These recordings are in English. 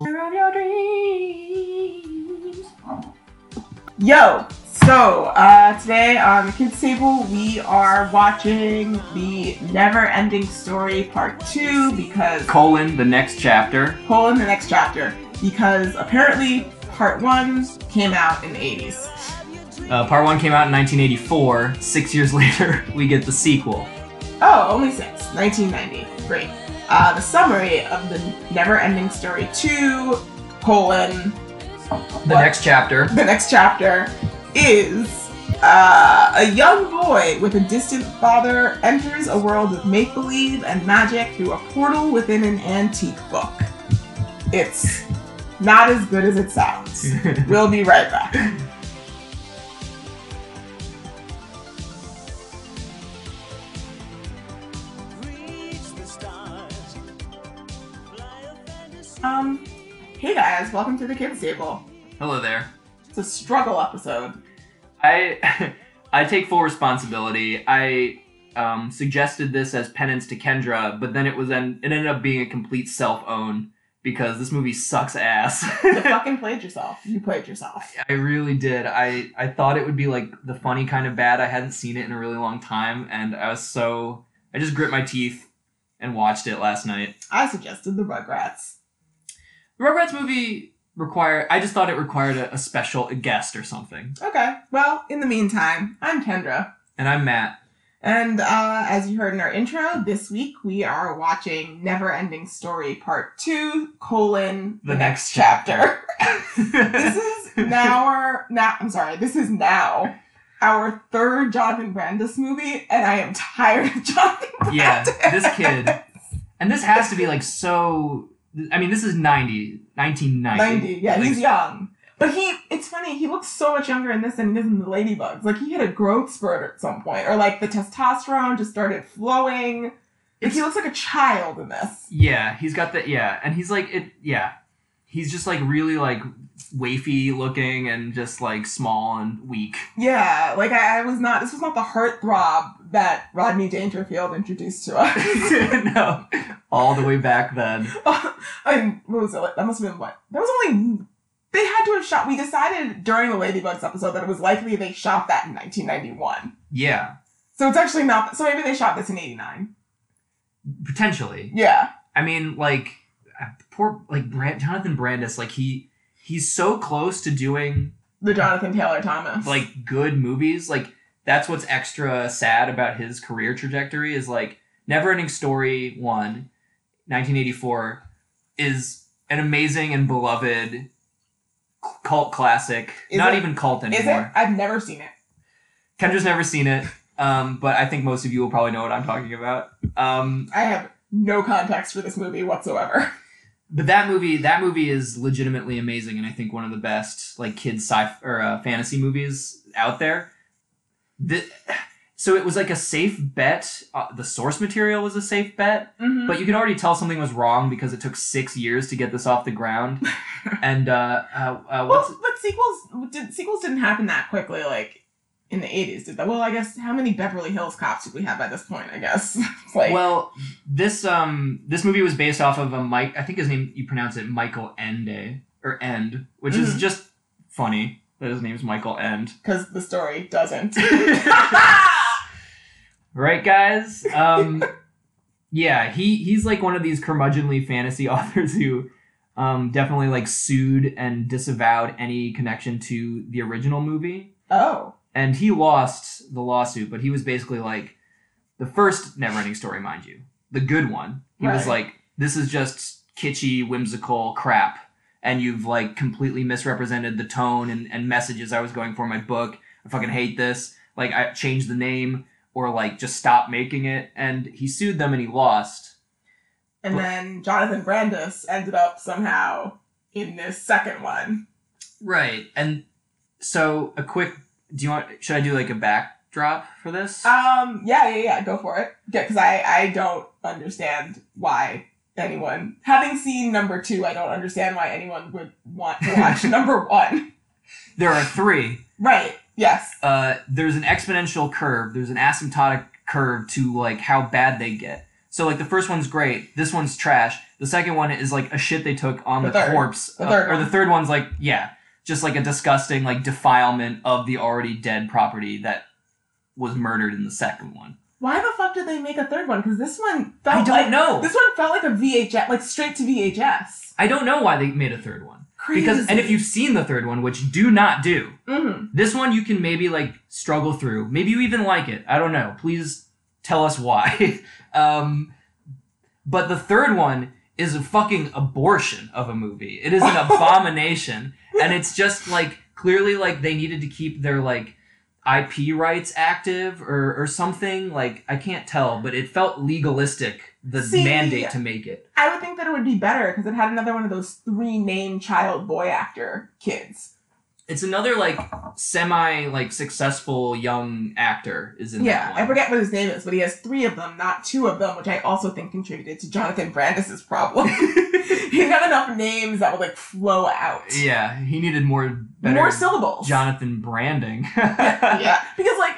Of your dreams. Yo, so uh, today on the kids table we are watching the Never Ending Story Part Two because Colon, the next chapter. colon the next chapter because apparently Part One came out in the eighties. Uh, part one came out in 1984. Six years later, we get the sequel. Oh, only six. 1990. Great. Uh, the summary of the Never Ending Story 2, colon, The What? next chapter. the next chapter is uh, a young boy with a distant father enters a world of make believe and magic through a portal within an antique book. It's not as good as it sounds. we'll be right back. Um, hey guys, welcome to the kids table. Hello there. It's a struggle episode. I I take full responsibility. I um, suggested this as penance to Kendra, but then it was en- it ended up being a complete self own because this movie sucks ass. You fucking played yourself. You played yourself. I really did. I I thought it would be like the funny kind of bad. I hadn't seen it in a really long time, and I was so I just grit my teeth and watched it last night. I suggested the Rugrats. The Rugrats movie require. I just thought it required a, a special guest or something. Okay, well, in the meantime, I'm Kendra. And I'm Matt. And uh, as you heard in our intro, this week we are watching Never Ending Story Part 2, colon, The next chapter. this is now our, now, I'm sorry, this is now our third Jonathan Brandis movie, and I am tired of Jonathan Brandis. yeah, this kid, and this has to be like so. I mean, this is 90, 1990. 90, yeah, Like, he's young. But he, it's funny, he looks so much younger in this than he does in the Ladybugs. Like, he had a growth spurt at some point, or like the testosterone just started flowing. Like, he looks like a child in this. Yeah, he's got the yeah, and he's like it. Yeah, he's just like really like wafy looking and just like small and weak. Yeah, like I, I was not, this was not the heartthrob that Rodney Dangerfield introduced to us. no, all the way back then. and what was it? That must have been what? That was only. They had to have shot. We decided during the Ladybugs episode that it was likely they shot that in 1991. Yeah, So it's actually not. So maybe they shot this in 89. potentially. Yeah. I mean, like poor like Brand- Jonathan Brandis. Like he he's so close to doing The Jonathan Taylor Thomas. like good movies. Like that's what's extra sad about his career trajectory is like Neverending Story one, 1984 is an amazing and beloved cult classic. Is Not it? even cult Is it? anymore. I've never seen it. Kendra's never seen it. Um, but I think most of you will probably know what I'm talking about. Um, I have no context for this movie whatsoever. but that movie, that movie is legitimately amazing, and I think one of the best like kids sci or uh, fantasy movies out there. The, so it was like a safe bet. Uh, the source material was a safe bet, Mm-hmm. but you could already tell something was wrong because it took six years to get this off the ground. and uh, uh, uh, well, but sequels did sequels didn't happen that quickly. Like in the 80s, did that? Well, I guess how many Beverly Hills Cops did we have by this point? I guess. Like well, this um this movie was based off of a Mike. I think his name you pronounce it Michael Ende or End, which is Mhm. just funny that his name's Michael End. because the story doesn't. Right, guys? Um, yeah, he he's like one of these curmudgeonly fantasy authors who um definitely like sued and disavowed any connection to the original movie. oh, and he lost the lawsuit, but he was basically like the first Neverending Story, mind you, the good one. He was like, "This is just kitschy, whimsical crap, and you've like completely misrepresented the tone and, and messages I was going for in my book. I fucking hate this. Like, I changed the name or like just stop making it." And he sued them and he lost. and Well- then Jonathan Brandis ended up somehow in this second one. Right. And so, a quick. Do you want? Should I do like a backdrop for this? Um, yeah, yeah, yeah, go for it. Yeah, because I I don't understand why anyone having seen number two, I don't understand why anyone would want to watch number one. there are three. Right. Yes. uh, there's an exponential curve. There's an asymptotic curve to like how bad they get. So like the first one's great. This one's trash. The second one is like a shit they took on The the, third. corpse. The uh, or the third one's like yeah, just like a disgusting like defilement of the already dead property that was murdered in the second one. Why the fuck did they make a third one? Because this one felt I don't like know. this one felt like a VHS, like straight to VHS. I don't know why they made a third one. Crazy. Because and if you've seen the third one, which do not do, hmm this one you can maybe like struggle through. Maybe you even like it. I don't know. Please tell us why. um, but the third one is a fucking abortion of a movie. It is an abomination, and it's just like clearly like they needed to keep their like IP rights active or or something. Like I can't tell, but it felt legalistic. The See, mandate to make it. I would think that it would be better because it had another one of those three name child boy actor kids. It's another like semi like successful young actor is in Yeah, I forget what his name is, but he has three of them, not two of them, which I also think contributed to Jonathan Brandis's problem. he didn't enough names that would like flow out. Yeah, he needed more better More syllables. Jonathan branding. yeah, because like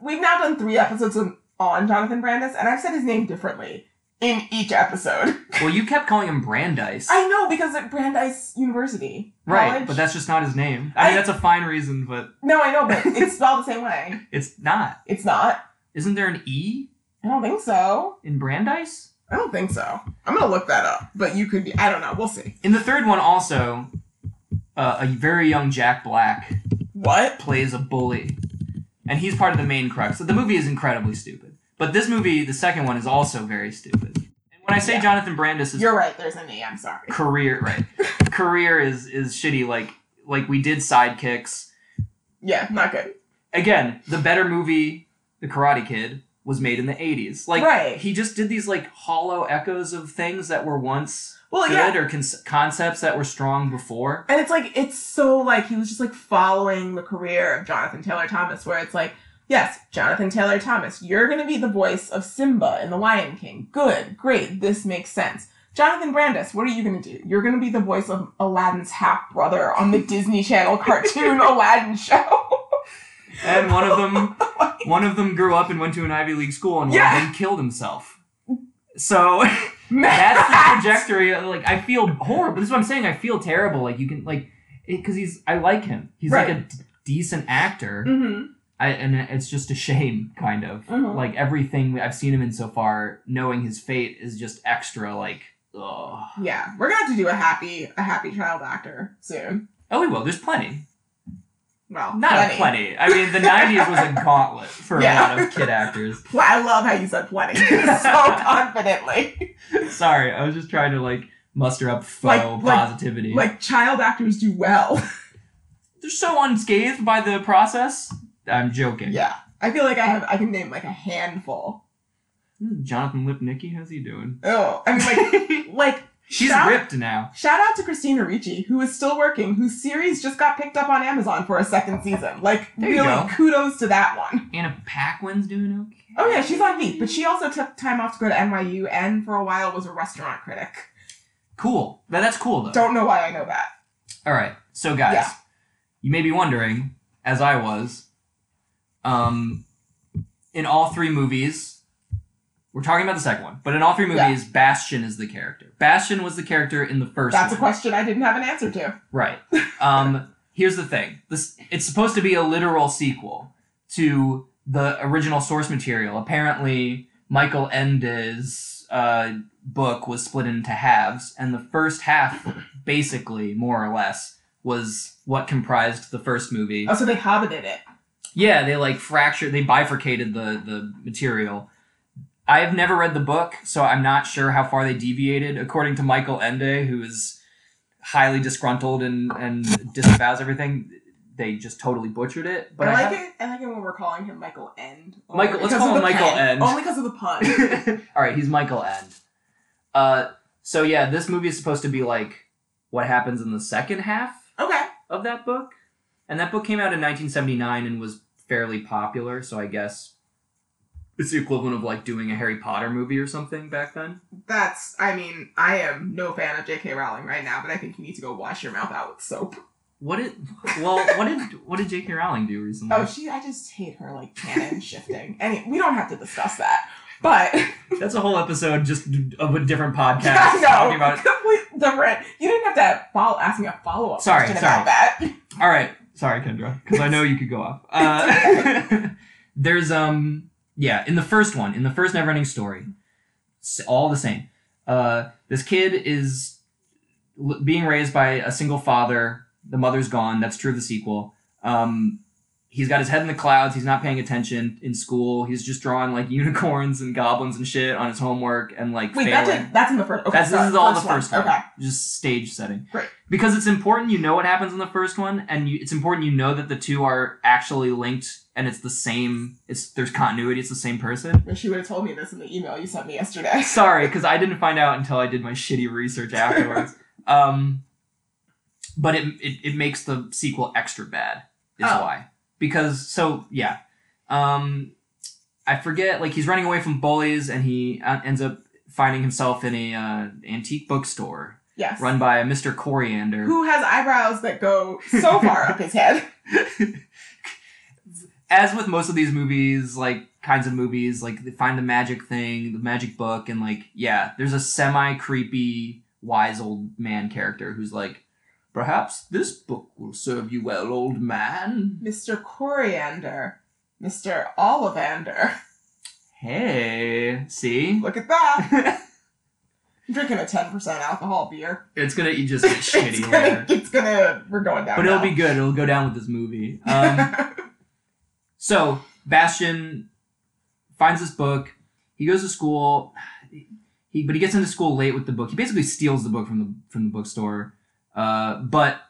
we've now done three episodes on, on Jonathan Brandis, and I've said his name differently in each episode. well, you kept calling him Brandeis. I know because at Brandeis University, right, college- but that's just not his name. I, I- mean, that's a fine reason, but no, I know, but it's spelled the same way. it's not. It's not. Isn't there an E I don't think so. in Brandeis? I don't think so. I'm gonna look that up, but you could be. I don't know. We'll see. In the third one, also, uh, a very young Jack Black What? plays a bully, and he's part of the main crux. So the movie is incredibly stupid, but this movie, the second one, is also very stupid. And when I say Yeah. Jonathan Brandis is You're right. There's an E. I'm sorry. career, right? career is is shitty. Like like we did sidekicks. Yeah, not good. Again, the better movie, The Karate Kid, was made in the '80s. Like Right. he just did these like hollow echoes of things that were once Well, good yeah. or con- concepts that were strong before. And it's like it's so like he was just like following the career of Jonathan Taylor Thomas, where it's like, yes, Jonathan Taylor Thomas, you're gonna be the voice of Simba in The Lion King. Good, great, this makes sense. Jonathan Brandis, what are you gonna do? You're gonna be the voice of Aladdin's half brother on the Disney Channel cartoon Aladdin show. And one of them, one of them grew up and went to an Ivy League school, and one Yeah. of them killed himself. So that's the trajectory. of, Like I feel horrible. This is what I'm saying. I feel terrible. Like you can like because he's I like him. He's like a decent actor. Mhm, I, and it's just a shame, kind of. mhm. Like everything I've seen him in so far, knowing his fate is just extra. Like, ugh. Yeah, we're gonna have to do a happy a happy child actor soon. Oh, we will. There's plenty. Well, Not plenty. a plenty. I mean, the '90s was a gauntlet for Yeah. a lot of kid actors. I love how you said plenty so confidently. Sorry, I was just trying to like muster up faux Like- like- positivity. Like child actors do well. They're so unscathed by the process. I'm joking. Yeah, I feel like I have I can name like a handful. Jonathan Lipnicki, how's he doing? Oh, I mean like like She's shout, ripped now. Shout out to Christina Ricci, who is still working, whose series just got picked up on Amazon for a second season. Like There really, kudos to that one. Anna Paquin's doing okay. Oh yeah, she's on Veep, but she also took time off to go to NYU and for a while was a restaurant critic. Cool. But that's cool though. Don't know why I know that. All right. So guys, Yeah. you may be wondering, as I was, um, in all three movies, we're talking about the second one, but in all three Yeah. movies, Bastian is the character. Bastian was the character in the first. That's a question I didn't have an answer to. Right. Um, here's the thing. This it's supposed to be a literal sequel to the original source material. Apparently, Michael Ende's uh, book was split into halves, and the first half, basically, more or less, was what comprised the first movie. Oh, so they hobbited it. Yeah, they like fractured, they bifurcated the the material. I have never read the book, so I'm not sure how far they deviated. According to Michael Ende, who is highly disgruntled and and disavows everything, they just totally butchered it. But I I, like have- it. I like it when we're calling him Michael End. Michael- let's call him Michael pen. End. Only because of the pun. All right, he's Michael End. Uh, so yeah, this movie is supposed to be like what happens in the second half okay. of that book, and that book came out in 1979 and was fairly popular. So I guess it's the equivalent of like doing a Harry Potter movie or something back then. That's. I mean, I am no fan of J.K. Rowling right now, but I think you need to go wash your mouth out with soap. What did well what did what did J.K. Rowling do recently? Oh, she. I just hate her like canon shifting. Any. We don't have to discuss that. But That's a whole episode just of a different podcast I talking know, about. complete different. You didn't have to follow, ask me a follow up Sorry, question sorry. about that. All right, sorry, Kendra, because I know you could go off. Uh, there's um, yeah, in the first one, in the first Neverending Story, all the same. Uh, this kid is being raised by a single father. The mother's gone. That's true of the sequel. Um, he's got his head in the clouds. He's not paying attention in school. He's just drawing like unicorns and goblins and shit on his homework and like Wait, failing. that's, that's in the first. Okay, That's sorry, this is all the first one. Okay. Just stage setting. Great. Because it's important you know what happens in the first one, and you, it's important you know that the two are actually linked, and it's the same. It's there's continuity. It's the same person. Wish you would have told me this in the email you sent me yesterday. Sorry, because I didn't find out until I did my shitty research afterwards. um, but it, it it makes the sequel extra bad. Is Oh. why. Because so yeah, um, I forget. Like he's running away from bullies, and he uh, ends up finding himself in a uh, antique bookstore Yes. run by a Mr. Coriander. Who has eyebrows that go so far up his head? As with most of these movies, like kinds of movies, like they find the magic thing, the magic book, and like yeah, there's a semi creepy wise old man character who's like, perhaps this book will serve you well, old man. Mr. Coriander. Mr. Ollivander. Hey, see, Look at that. I'm drinking a 10% alcohol beer. it's gonna you just get it's shitty gonna, it's gonna, we're going down. but it'll be good. It'll go down with this movie. Um, So Bastian finds this book. He goes to school. He but he gets into school late with the book. He basically steals the book from the from the bookstore. Uh, but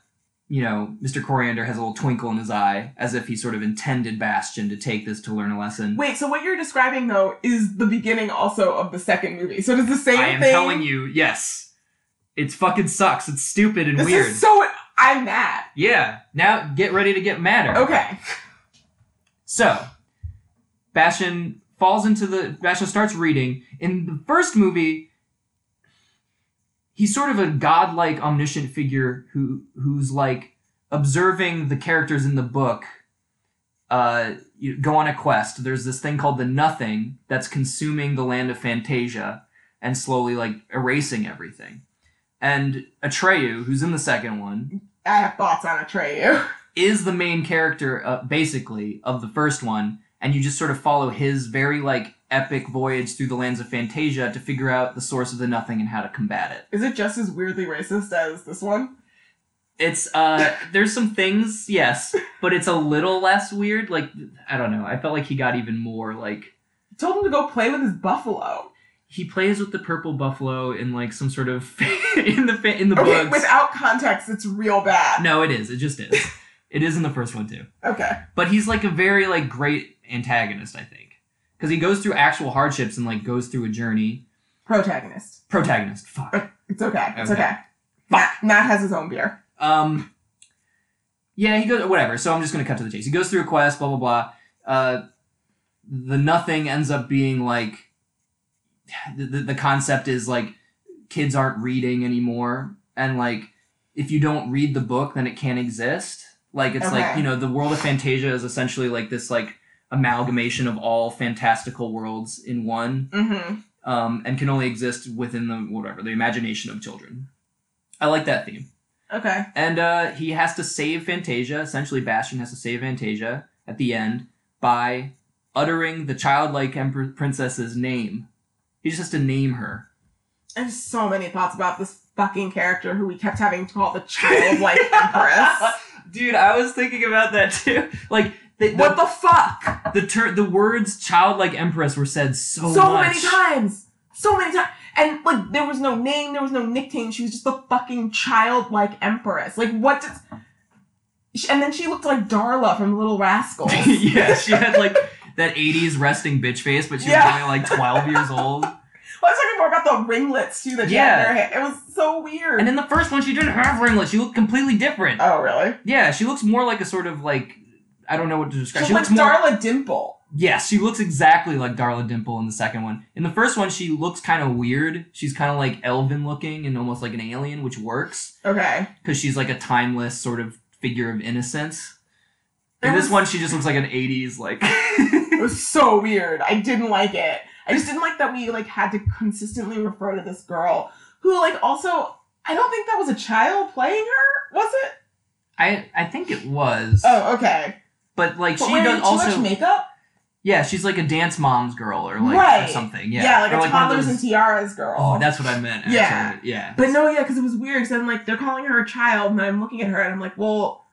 you know, Mr. Coriander has a little twinkle in his eye, as if he sort of intended Bastian to take this to learn a lesson. Wait, so what you're describing though is the beginning also of the second movie. So does the same thing? I am thing. telling you, yes, it's fucking sucks. It's stupid and this weird. is so. I'm mad. yeah. Now get ready to get madder. Okay. So, Bastian falls into the. Bastian starts reading. In the first movie, he's sort of a godlike, omniscient figure who who's like observing the characters in the book. Uh, you go on a quest. There's this thing called the Nothing that's consuming the land of Fantasia and slowly like erasing everything. And Atreyu, who's in the second one, I have thoughts on Atreyu. is the main character uh, basically of the first one and you just sort of follow his very like epic voyage through the lands of fantasia to figure out the source of the nothing and how to combat it Is it just as weirdly racist as this one? it's uh there's some things yes but it's a little less weird like i don't know i felt like he got even more like told him to go play with his buffalo. he plays with the purple buffalo in like some sort of in the fa- in the Okay, books without context, it's real bad. no it is it just is it is in the first one too Okay. but he's like a very like great antagonist i think because he goes through actual hardships and like goes through a journey Protagonist. protagonist fuck It's okay. It's Okay. okay. Matt, Matt has his own beer. um yeah he goes whatever so i'm just gonna cut to the chase he goes through a quest blah blah blah uh the nothing ends up being like the, the, the concept is like kids aren't reading anymore and like if you don't read the book then it can't exist like it's like you know the world of fantasia is essentially like this like amalgamation of all fantastical worlds in one Mm-hmm. um, and can only exist within the whatever the imagination of children i like that theme Okay. and uh, he has to save Fantasia. Essentially, Bastian has to save Fantasia at the end by uttering the childlike emperor princess's name. He just has to name her. I have so many thoughts about this fucking character who we kept having to call the childlike empress. Dude, I was thinking about that too. Like the, the, What the fuck? the ter- the words childlike empress were said so, so much. many times. So many times. And like there was no name, there was no nickname. She was just the fucking childlike empress. Like what does and then she looked like Darla from Little Rascals. yeah, she had like that 80s resting bitch face, but she Yeah. was only like 12 years old. Well, I was talking more about the ringlets too that she Yeah. had in her hair. It was so weird. And in the first one, she didn't have ringlets. She looked completely different. oh, really? Yeah, she looks more like a sort of like I don't know what to describe. She She looks looks more. Darla Dimple. Yes, she looks exactly like Darla Dimple in the second one. In the first one, she looks kind of weird. She's kind of like elven looking and almost like an alien, which works Okay. because she's like a timeless sort of figure of innocence. In this one, she just looks like an '80s like. It was so weird. I didn't like it. I just didn't like that we like had to consistently refer to this girl who like also I don't think that was a child playing her. Was it? I I think it was. Oh, okay. But like But she does also. much makeup. yeah, she's like a dance mom's girl or like or something. Yeah. Yeah, like or a of toddlers those- and tiaras girl. Oh, that's what I meant. Actually. Yeah. Yeah. But no, yeah, because it was weird. Because I'm like, they're calling her a child, and I'm looking at her, and I'm like, well,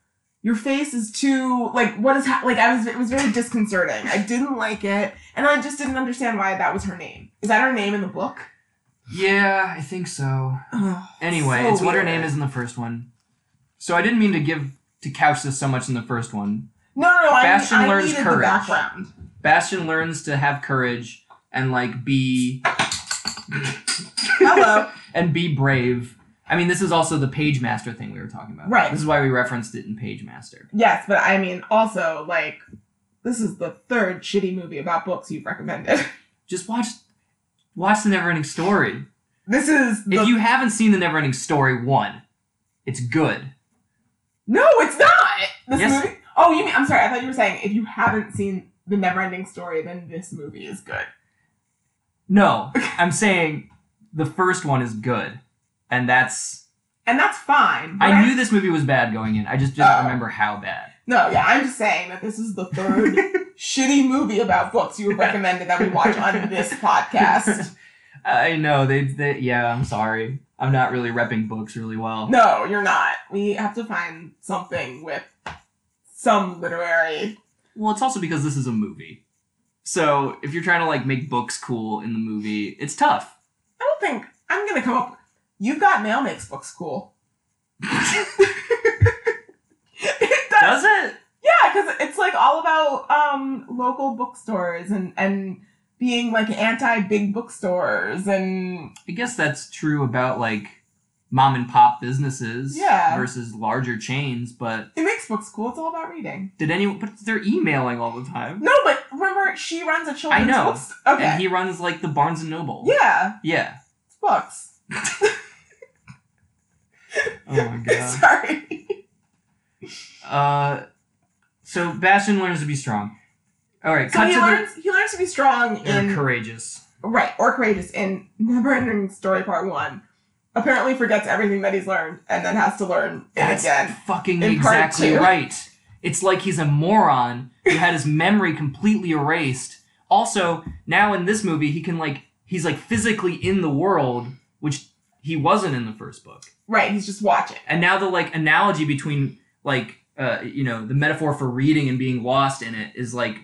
your face is too like, what is ha-? like? I was, it was very disconcerting. I didn't like it, and I just didn't understand why that was her name. Is that her name in the book? Yeah, I think so. Ugh, Anyway, so it's what her name is in the first one. So I didn't mean to give to couch this so much in the first one. No, no, no. I, Bastian I learns needed courage. the background. Bastian learns to have courage and like be Hello. and be brave. I mean, this is also the Page Master thing we were talking about. Right. This is why we referenced it in Page Master. yes, but I mean, also like, this is the third shitty movie about books you've recommended. Just watch watch the Neverending Story. This is the If you haven't seen the Neverending Story one, it's good. No, it's not. This Yes. movie. Oh, you mean? I'm sorry. I thought you were saying if you haven't seen the Neverending Story, then this movie is good. No, I'm saying the first one is good, and that's. And that's fine. but I knew this movie was bad going in. I just didn't Oh. remember how bad. No, yeah, I'm just saying that this is the third shitty movie about books you recommended that we watch on this podcast. I know they, they. Yeah, I'm sorry. I'm not really repping books really well. No, you're not. We have to find something with some literary. Well, it's also because this is a movie. So if you're trying to like make books cool in the movie, it's tough. I don't think I'm gonna come up. You've got mail makes books cool. it does. Does it? Yeah, because it's like all about um local bookstores and and being like anti big bookstores and I guess that's true about like mom and pop businesses Yeah. versus larger chains, but it makes books cool. It's all about reading. did anyone but they're emailing all the time. No, but remember she runs a children's I know. books. Okay. And he runs like the Barnes and Noble. yeah, Yeah. it's books. Oh my god. Sorry. uh so Bastian learns to be strong. Alright, So cut he to learns he learns to be strong and in courageous. right or courageous in Neverending Story Part One. Apparently forgets everything that he's learned and then has to learn it That's again. fucking exactly right. It's like he's a moron who had his memory completely erased. Also, now in this movie, he can like he's like physically in the world, which he wasn't in the first book. Right, he's just watching. And now the like analogy between like uh you know the metaphor for reading and being lost in it is like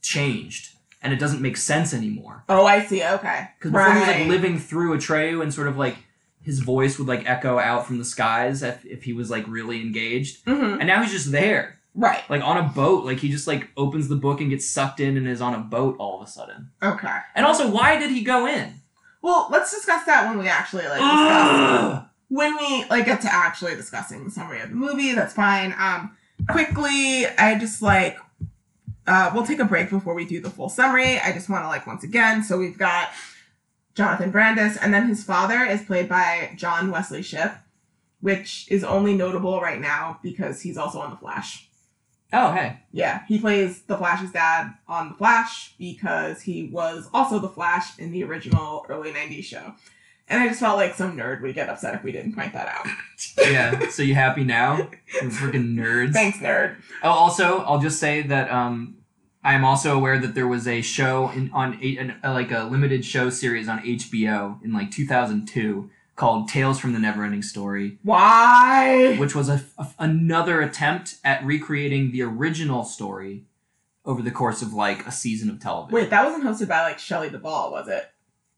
changed, and it doesn't make sense anymore. Oh, I see. Okay. Because before he was like living through Atreyu and sort of like his voice would like echo out from the skies if, if he was like really engaged. Mhm. And now he's just there, Right. like on a boat. Like he just like opens the book and gets sucked in and is on a boat all of a sudden. Okay. And also, why did he go in? Well, let's discuss that when we actually like discuss when we like get to actually discussing the summary of the movie. That's fine. Um, quickly, I just like uh, we'll take a break before we do the full summary. I just want to like once again. So we've got Jonathan Brandis, and then his father is played by John Wesley Shipp, which is only notable right now because he's also on The Flash. Oh, hey. Yeah, he plays the Flash's dad on The Flash because he was also the Flash in the original early 90s show. And I just felt like some nerd would get upset if we didn't point that out. Yeah. so you happy now? You freaking nerds. Thanks, nerd. Oh, also, I'll just say that um, I am also aware that there was a show in on a, an, uh, like a limited show series on HBO in like 2002 called Tales from the Neverending Story, Why? which was a, a- another attempt at recreating the original story over the course of like a season of television. Wait, that wasn't hosted by like Shelley Duvall, was it?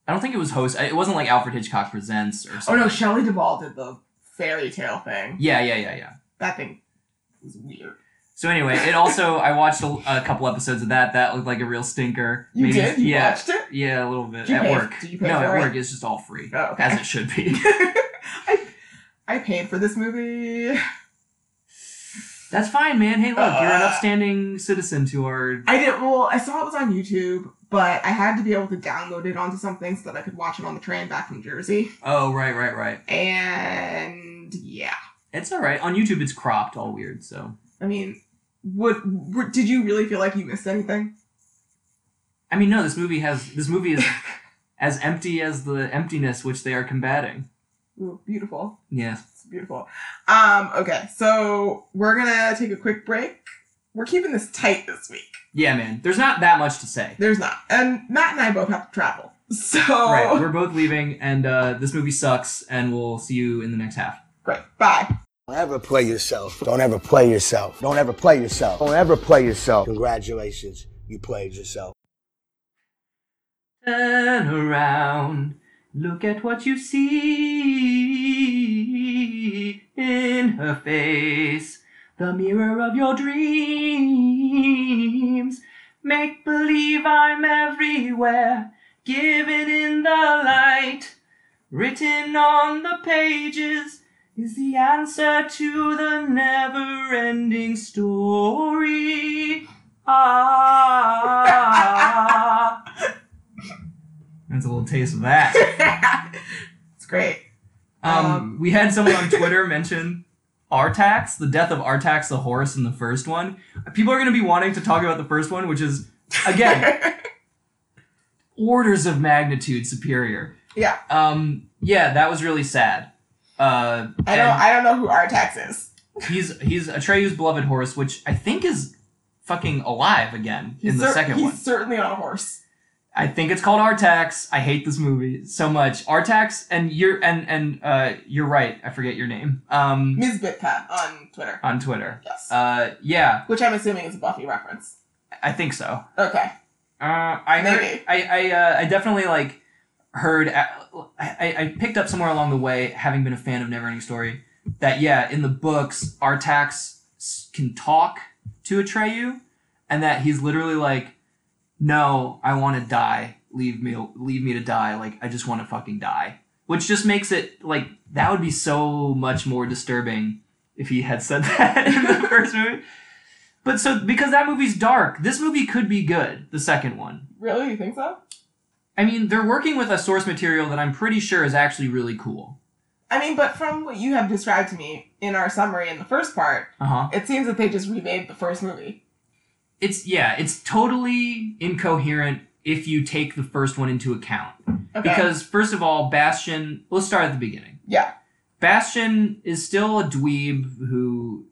I don't think it was host. It wasn't like Alfred Hitchcock Presents or something. Oh no, Shelley Duvall did the fairy tale thing. Yeah, yeah, yeah, yeah. That thing was weird. So anyway, it also I watched a, a couple episodes of that. That looked like a real stinker. You Maybe- did? You yeah, watched it? yeah, a little bit at pay- work. did you pay no, at it? work it's just all free, Oh, okay. as it should be. I, I paid for this movie. That's fine, man. Hey, look, you're an Uh. upstanding citizen to our. I didn't. Well, I saw it was on YouTube, but I had to be able to download it onto something so that I could watch it on the train back from Jersey. Oh, right, right, right. And yeah, It's all right. On YouTube, it's cropped, all weird. So I mean, would, would did you really feel like you missed anything? I mean, no, this movie has this movie is as empty as the emptiness which they are combating. Ooh, beautiful. Yes. It's beautiful. Um, okay, so we're gonna take a quick break. We're keeping this tight this week. Yeah, man. There's not that much to say. There's not. And Matt and I both have to travel. So Right. We're both leaving, and uh, this movie sucks, and we'll see you in the next half. great. Bye. Don't ever play yourself. Don't ever play yourself. Don't ever play yourself. Don't ever play yourself. Congratulations, you played yourself. Turn around, look at what you see in her face, the mirror of your dreams. Make believe I'm everywhere, given in the light. Written on the pages is the answer to the never ending story. Ah. That's a little taste of that. it's great. Um, Um, we had someone on Twitter mention Artax, the death of Artax the horse in the first one. People are going to be wanting to talk about the first one, which is, again, orders of magnitude superior. yeah. Um, yeah, that was really sad. Uh, I don't I don't know who Artax is. he's he's Atreyu's beloved horse, which I think is fucking alive again He's in the cer- second he's one. He's certainly on a horse. I think it's called Artax. I hate this movie so much. Artax, and you're and and uh, you're right. I forget your name. Um, Ms. Bitcat on Twitter. on Twitter. Yes. Uh, yeah, Which I'm assuming is a Buffy reference. I think so. Okay. Uh, I heard, Maybe. I I uh, I definitely like heard. I, I picked up somewhere along the way, having been a fan of Neverending Story, that yeah, in the books, Artax can talk to Atreyu, and that he's literally like, "No, I want to die. Leave me, leave me to die. Like I just want to fucking die." Which just makes it like that would be so much more disturbing if he had said that in the first movie. But so because that movie's dark, this movie could be good. The second one. Really? You think so? I mean, they're working with a source material that I'm pretty sure is actually really cool. I mean, but from what you have described to me in our summary in the first part, Uh huh. it seems that they just remade the first movie. It's yeah, it's totally incoherent if you take the first one into account. Okay. Because first of all, Bastian. Let's start at the beginning. yeah. Bastian is still a dweeb who,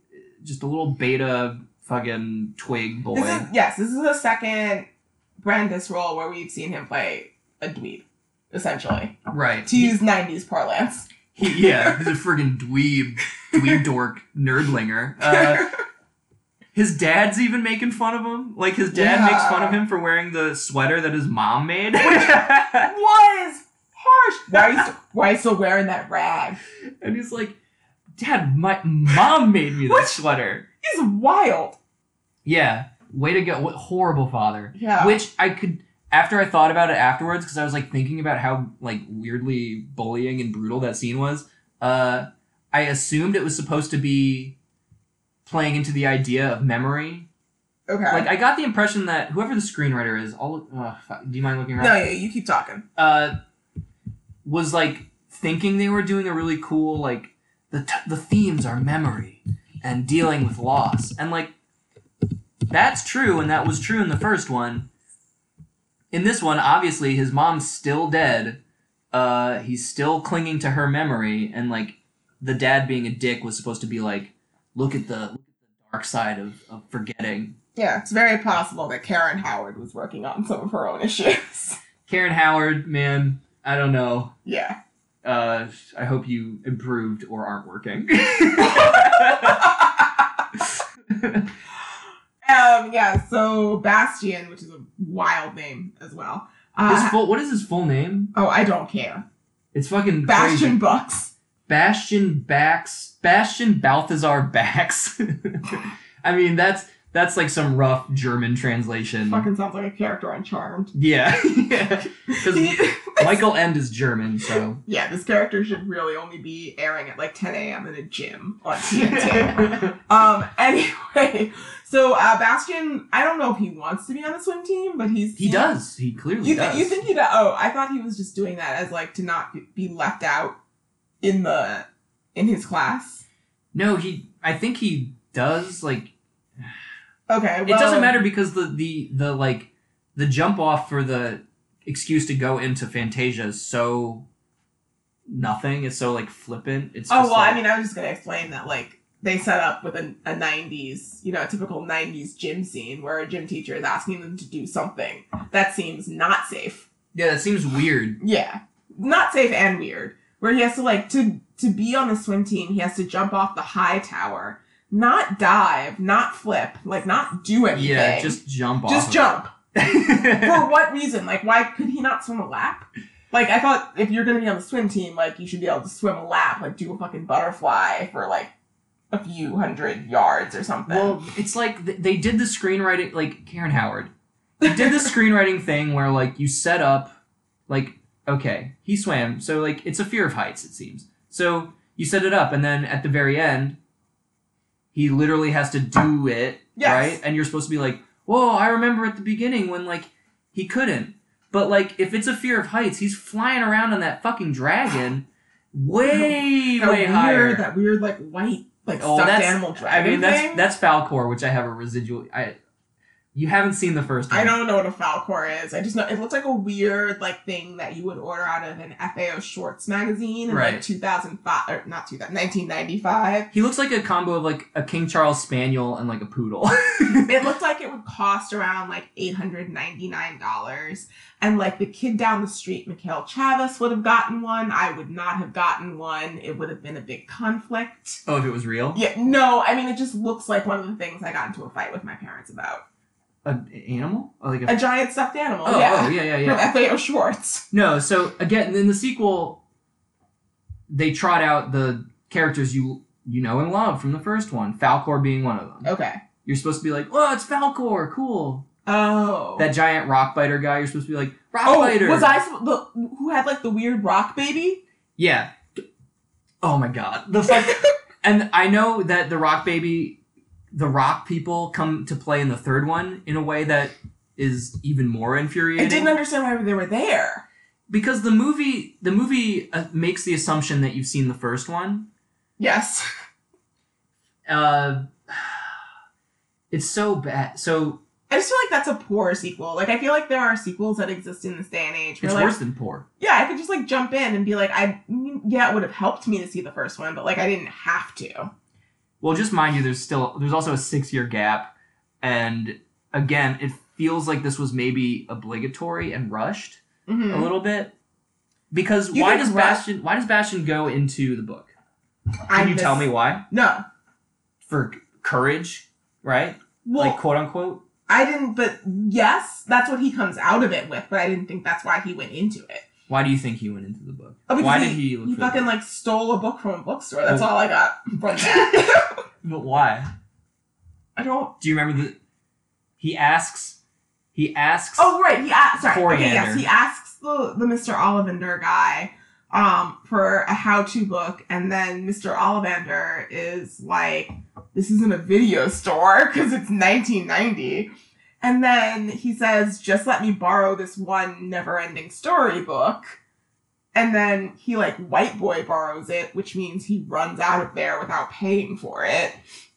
just a little beta fucking twig boy. This is yes, this is the second Brandis role where we've seen him play a dweeb, essentially. right. To use nineties parlance. He, yeah, he's a friggin' dweeb, dweeb dork, nerdlinger. Uh, his dad's even making fun of him. Like his dad Yeah. makes fun of him for wearing the sweater that his mom made. was harsh. Why are you still, why are you still wearing that rag? and he's like, "Dad, my mom made me this sweater." He's wild. Yeah, way to go! What horrible father. Yeah. Which I could, after I thought about it afterwards, because I was like thinking about how like weirdly bullying and brutal that scene was. Uh, I assumed it was supposed to be playing into the idea of memory. Okay. Like I got the impression that whoever the screenwriter is, all uh, do you mind looking around? no, yeah, you keep talking. uh, was like thinking they were doing a really cool like the t- the themes are memory and dealing with loss and like that's true and that was true in the first one. In this one, obviously his mom's still dead. Uh, he's still clinging to her memory and like the dad being a dick was supposed to be like look at the look at the dark side of, of forgetting. Yeah, it's very possible that Karin Howard was working on some of her own issues. Karin Howard, man, I don't know. yeah. Uh, I hope you improved or aren't working. Um, yeah, so Bastian, which is a wild name as well. Uh, his full, what is his full name? oh, I don't care. It's fucking Bastian crazy. Bucks. Bastian Bax. Bastian Balthazar Bax. I mean, that's that's like some rough German translation. Fucking sounds like a character on Charmed. Yeah, because He- Michael End is German, so. yeah, this character should really only be airing at like 10 a.m. in a gym on TNT. um, anyway, so uh, Bastian, I don't know if he wants to be on the swim team, but he's he does. He clearly You, does. you think he does? Oh, I thought he was just doing that as like to not be left out in the in his class. No, he. I think he does. Like Okay, well, it doesn't matter because the the the like the jump off for the excuse to go into Fantasia is so nothing. It's so like flippant. It's Oh well, like, I mean, I was just gonna explain that like they set up with a, a '90s, you know, a typical '90s gym scene where a gym teacher is asking them to do something that seems not safe. yeah, that seems weird. Yeah, not safe and weird. Where he has to like to to be on the swim team, he has to jump off the high tower, not dive, not flip, like not do anything. Yeah, just jump off. just jump. For what reason? Like, why could he not swim a lap? Like, I thought if you're gonna be on the swim team, like you should be able to swim a lap, like do a fucking butterfly for like a few hundred yards or something. Well, it's like th- they did the screenwriting, like Karin Howard. They did the screenwriting thing where like you set up, like okay, he swam, so like it's a fear of heights. It seems so you set it up, and then at the very end, he literally has to do it, Yes. right? And you're supposed to be like, whoa, I remember at the beginning when like he couldn't. But like, if it's a fear of heights, he's flying around on that fucking dragon, way that way weird, higher. that weird like white like Oh, stuffed that's- animal I mean, that's that's Falkor, which I have a residual. I you haven't seen the first one. I don't know what a Falkor is. I just know it looks like a weird like thing that you would order out of an FAO Schwarz magazine in Right. like 2005 or not 2000 1995. He looks like a combo of like a King Charles Spaniel and like a poodle. it looked like it would cost around like $899 and like the kid down the street Mikhail Chavez would have gotten one I would not have gotten one it would have been a big conflict oh, if it was real, yeah no I mean it just looks like one of the things I got into a fight with my parents about an animal, like a, a giant stuffed animal oh, yeah oh yeah yeah yeah. from FAO Schwarz No, so again in the sequel, they trot out the characters you you know and love from the first one. Falkor being one of them. okay You're supposed to be like, oh, it's Falkor, cool. oh That giant rock biter guy. You're supposed to be like, rock oh biter. was I the who had like the weird rock baby Yeah. Oh my god. The fuck. and I know that the Rock Baby, the Rock people come to play in the third one in a way that is even more infuriating. I didn't understand why they were there because the movie, the movie uh, makes the assumption that you've seen the first one. yes Uh, it's so bad. So I just feel like that's a poor sequel. Like I feel like there are sequels that exist in this day and age. It's like, worse than poor. yeah, I could just like jump in and be like, I yeah, it would have helped me to see the first one, but like I didn't have to. Well, just mind you, there's still there's also a six year gap, and again, it feels like this was maybe obligatory and rushed. Mhm. a little bit because You why does Rush- Bastian why does Bastian go into the book? I Can you miss- tell me why? No. For courage, right? Well, like quote unquote. I didn't. But yes, that's what he comes out of it with. But I didn't think that's why he went into it. Why do you think he went into the book? Oh, why he, did he look He fucking book? like stole a book from a bookstore. That's Oh. all I got from that. But why? I don't. Do you remember the? He asks. He asks. Oh right, he asked. Sorry. Okay, yes, he asks the the Mr. Ollivander guy um for a how-to book, and then Mr. Ollivander is like, "This isn't a video store because it's 1990." And then he says, "Just let me borrow this one never-ending story book." And then he like white boy borrows it, which means he runs out of there without paying for it.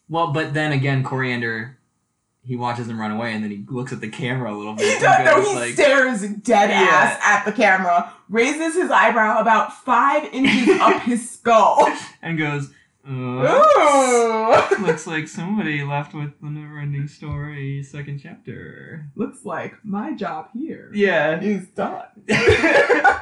Well, but then again, Coriander. He watches him run away, and then he looks at the camera a little bit. He does, no, he like, stares dead Yeah. ass at the camera, raises his eyebrow about five inches up his skull. and goes. Uh, looks like somebody left with the never-ending story second chapter. Looks like my job here Yeah. is done.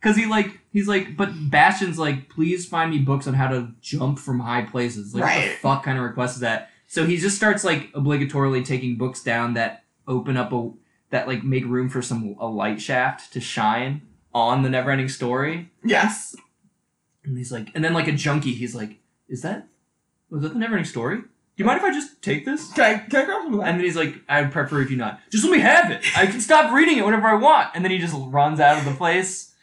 Cause he like he's like, but Bastian's like, please find me books on how to jump from high places. Like what Right. the fuck kind of request is that? So he just starts like obligatorily taking books down that open up a that like make room for some a light shaft to shine on the never ending story. yes. He's like and then like a junkie, he's like, Is that was that the never ending story? Do you mind if I just take this? Can I, can I grab some of that? And then he's like, I'd prefer if you not. Just let me have it. I can stop reading it whenever I want. And then he just runs out of the place.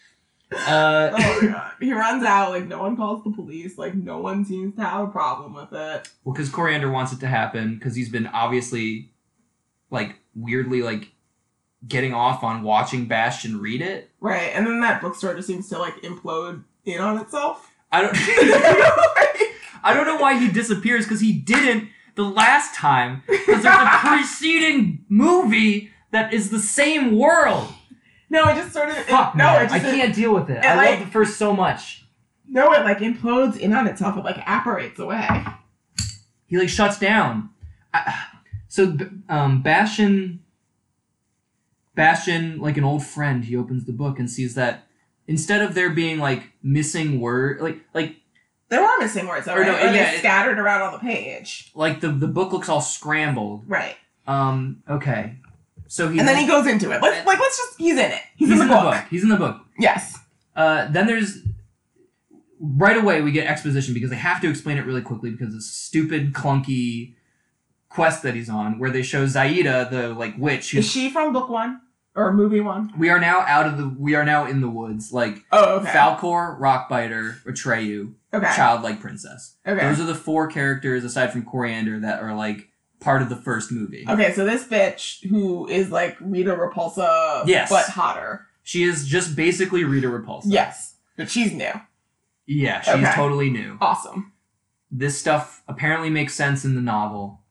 Uh, oh my god. He runs out, like, no one calls the police, like, no one seems to have a problem with it. well, because Coriander wants it to happen because he's been obviously, like, weirdly, like, getting off on watching Bastian read it. Right, and then that bookstore just seems to, like, implode in on itself. I don't. I don't know why he disappears because he didn't the last time. Because there's a preceding movie that is the same world. No, I just sort of. it- Fuck, no, man. it I just, can't deal with it. it I like- love the first so much. No, it like implodes in on itself. It like apparates away. He like shuts down. I, so um, Bastian, Bastian, like an old friend, he opens the book and sees that instead of there being like missing word, like like There are missing words, though, Or right? no, Or yeah, it- scattered around on the page. like the the book looks all scrambled. Right. Um. Okay. So he and then he goes into it. Let's like let's just he's in it. He's, he's in the book. He's in the book. Yes. Uh, then there's right away we get exposition because they have to explain it really quickly because it's a stupid clunky quest that he's on where they show Zaida the like witch Is she from book one or movie one? we are now out of the we are now in the woods like Oh, okay. Falkor, Rockbiter, Atreyu, okay. Childlike Princess. Okay. Those are the four characters aside from Coreander that are like part of the first movie. Okay, so this bitch who is like Rita Repulsa, Yes. but hotter. She is just basically Rita Repulsa. Yes, but she's new. Yeah, she's Okay. totally new. Awesome. This stuff apparently makes sense in the novel.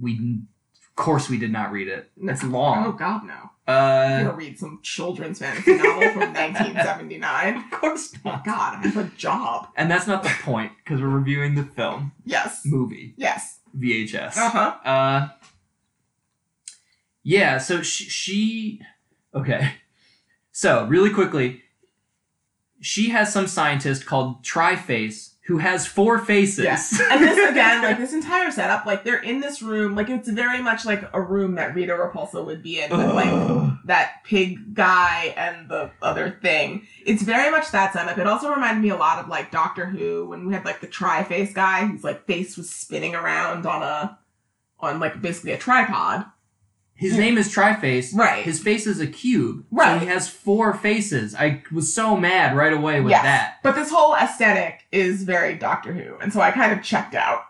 We, of course, we did not read it. It's long. Oh. God, no! I'm Uh, gonna read some children's fantasy novel from 1979. of course not. God, I have a job. And that's not the point because we're reviewing the film Yes. movie Yes. VHS. Uh huh. Uh, yeah. So she, she, okay. So really quickly, she has some scientist called Triface who has four faces. Yes. And this again, like this entire setup, like they're in this room, like it's very much like a room that Rita Repulsa would be in, with like that pig guy and the other thing. It's very much that setup. It also reminded me a lot of like Doctor Who when we had like the tri-face guy whose like face was spinning around on a on like basically a tripod. His name is Triface. Right. His face is a cube. Right. So he has four faces. I was so mad right away with Yes. that. But this whole aesthetic is very Doctor Who, and so I kind of checked out.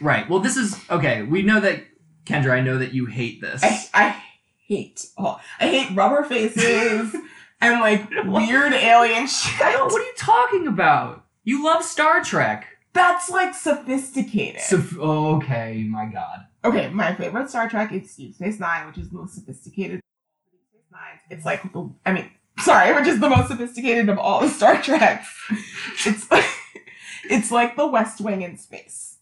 Right. Well, this is okay. We know that Kendra. I know that you hate this. I, I hate all I hate rubber faces and like weird alien shit. What are you talking about? You love Star Trek. That's like sophisticated. So, oh, okay, my God. Okay, my favorite Star Trek is Deep Space Nine, which is the most sophisticated. Deep Space Nines. It's like the, I mean, sorry, which is the most sophisticated of all the Star Treks. It's it's like the West Wing in space.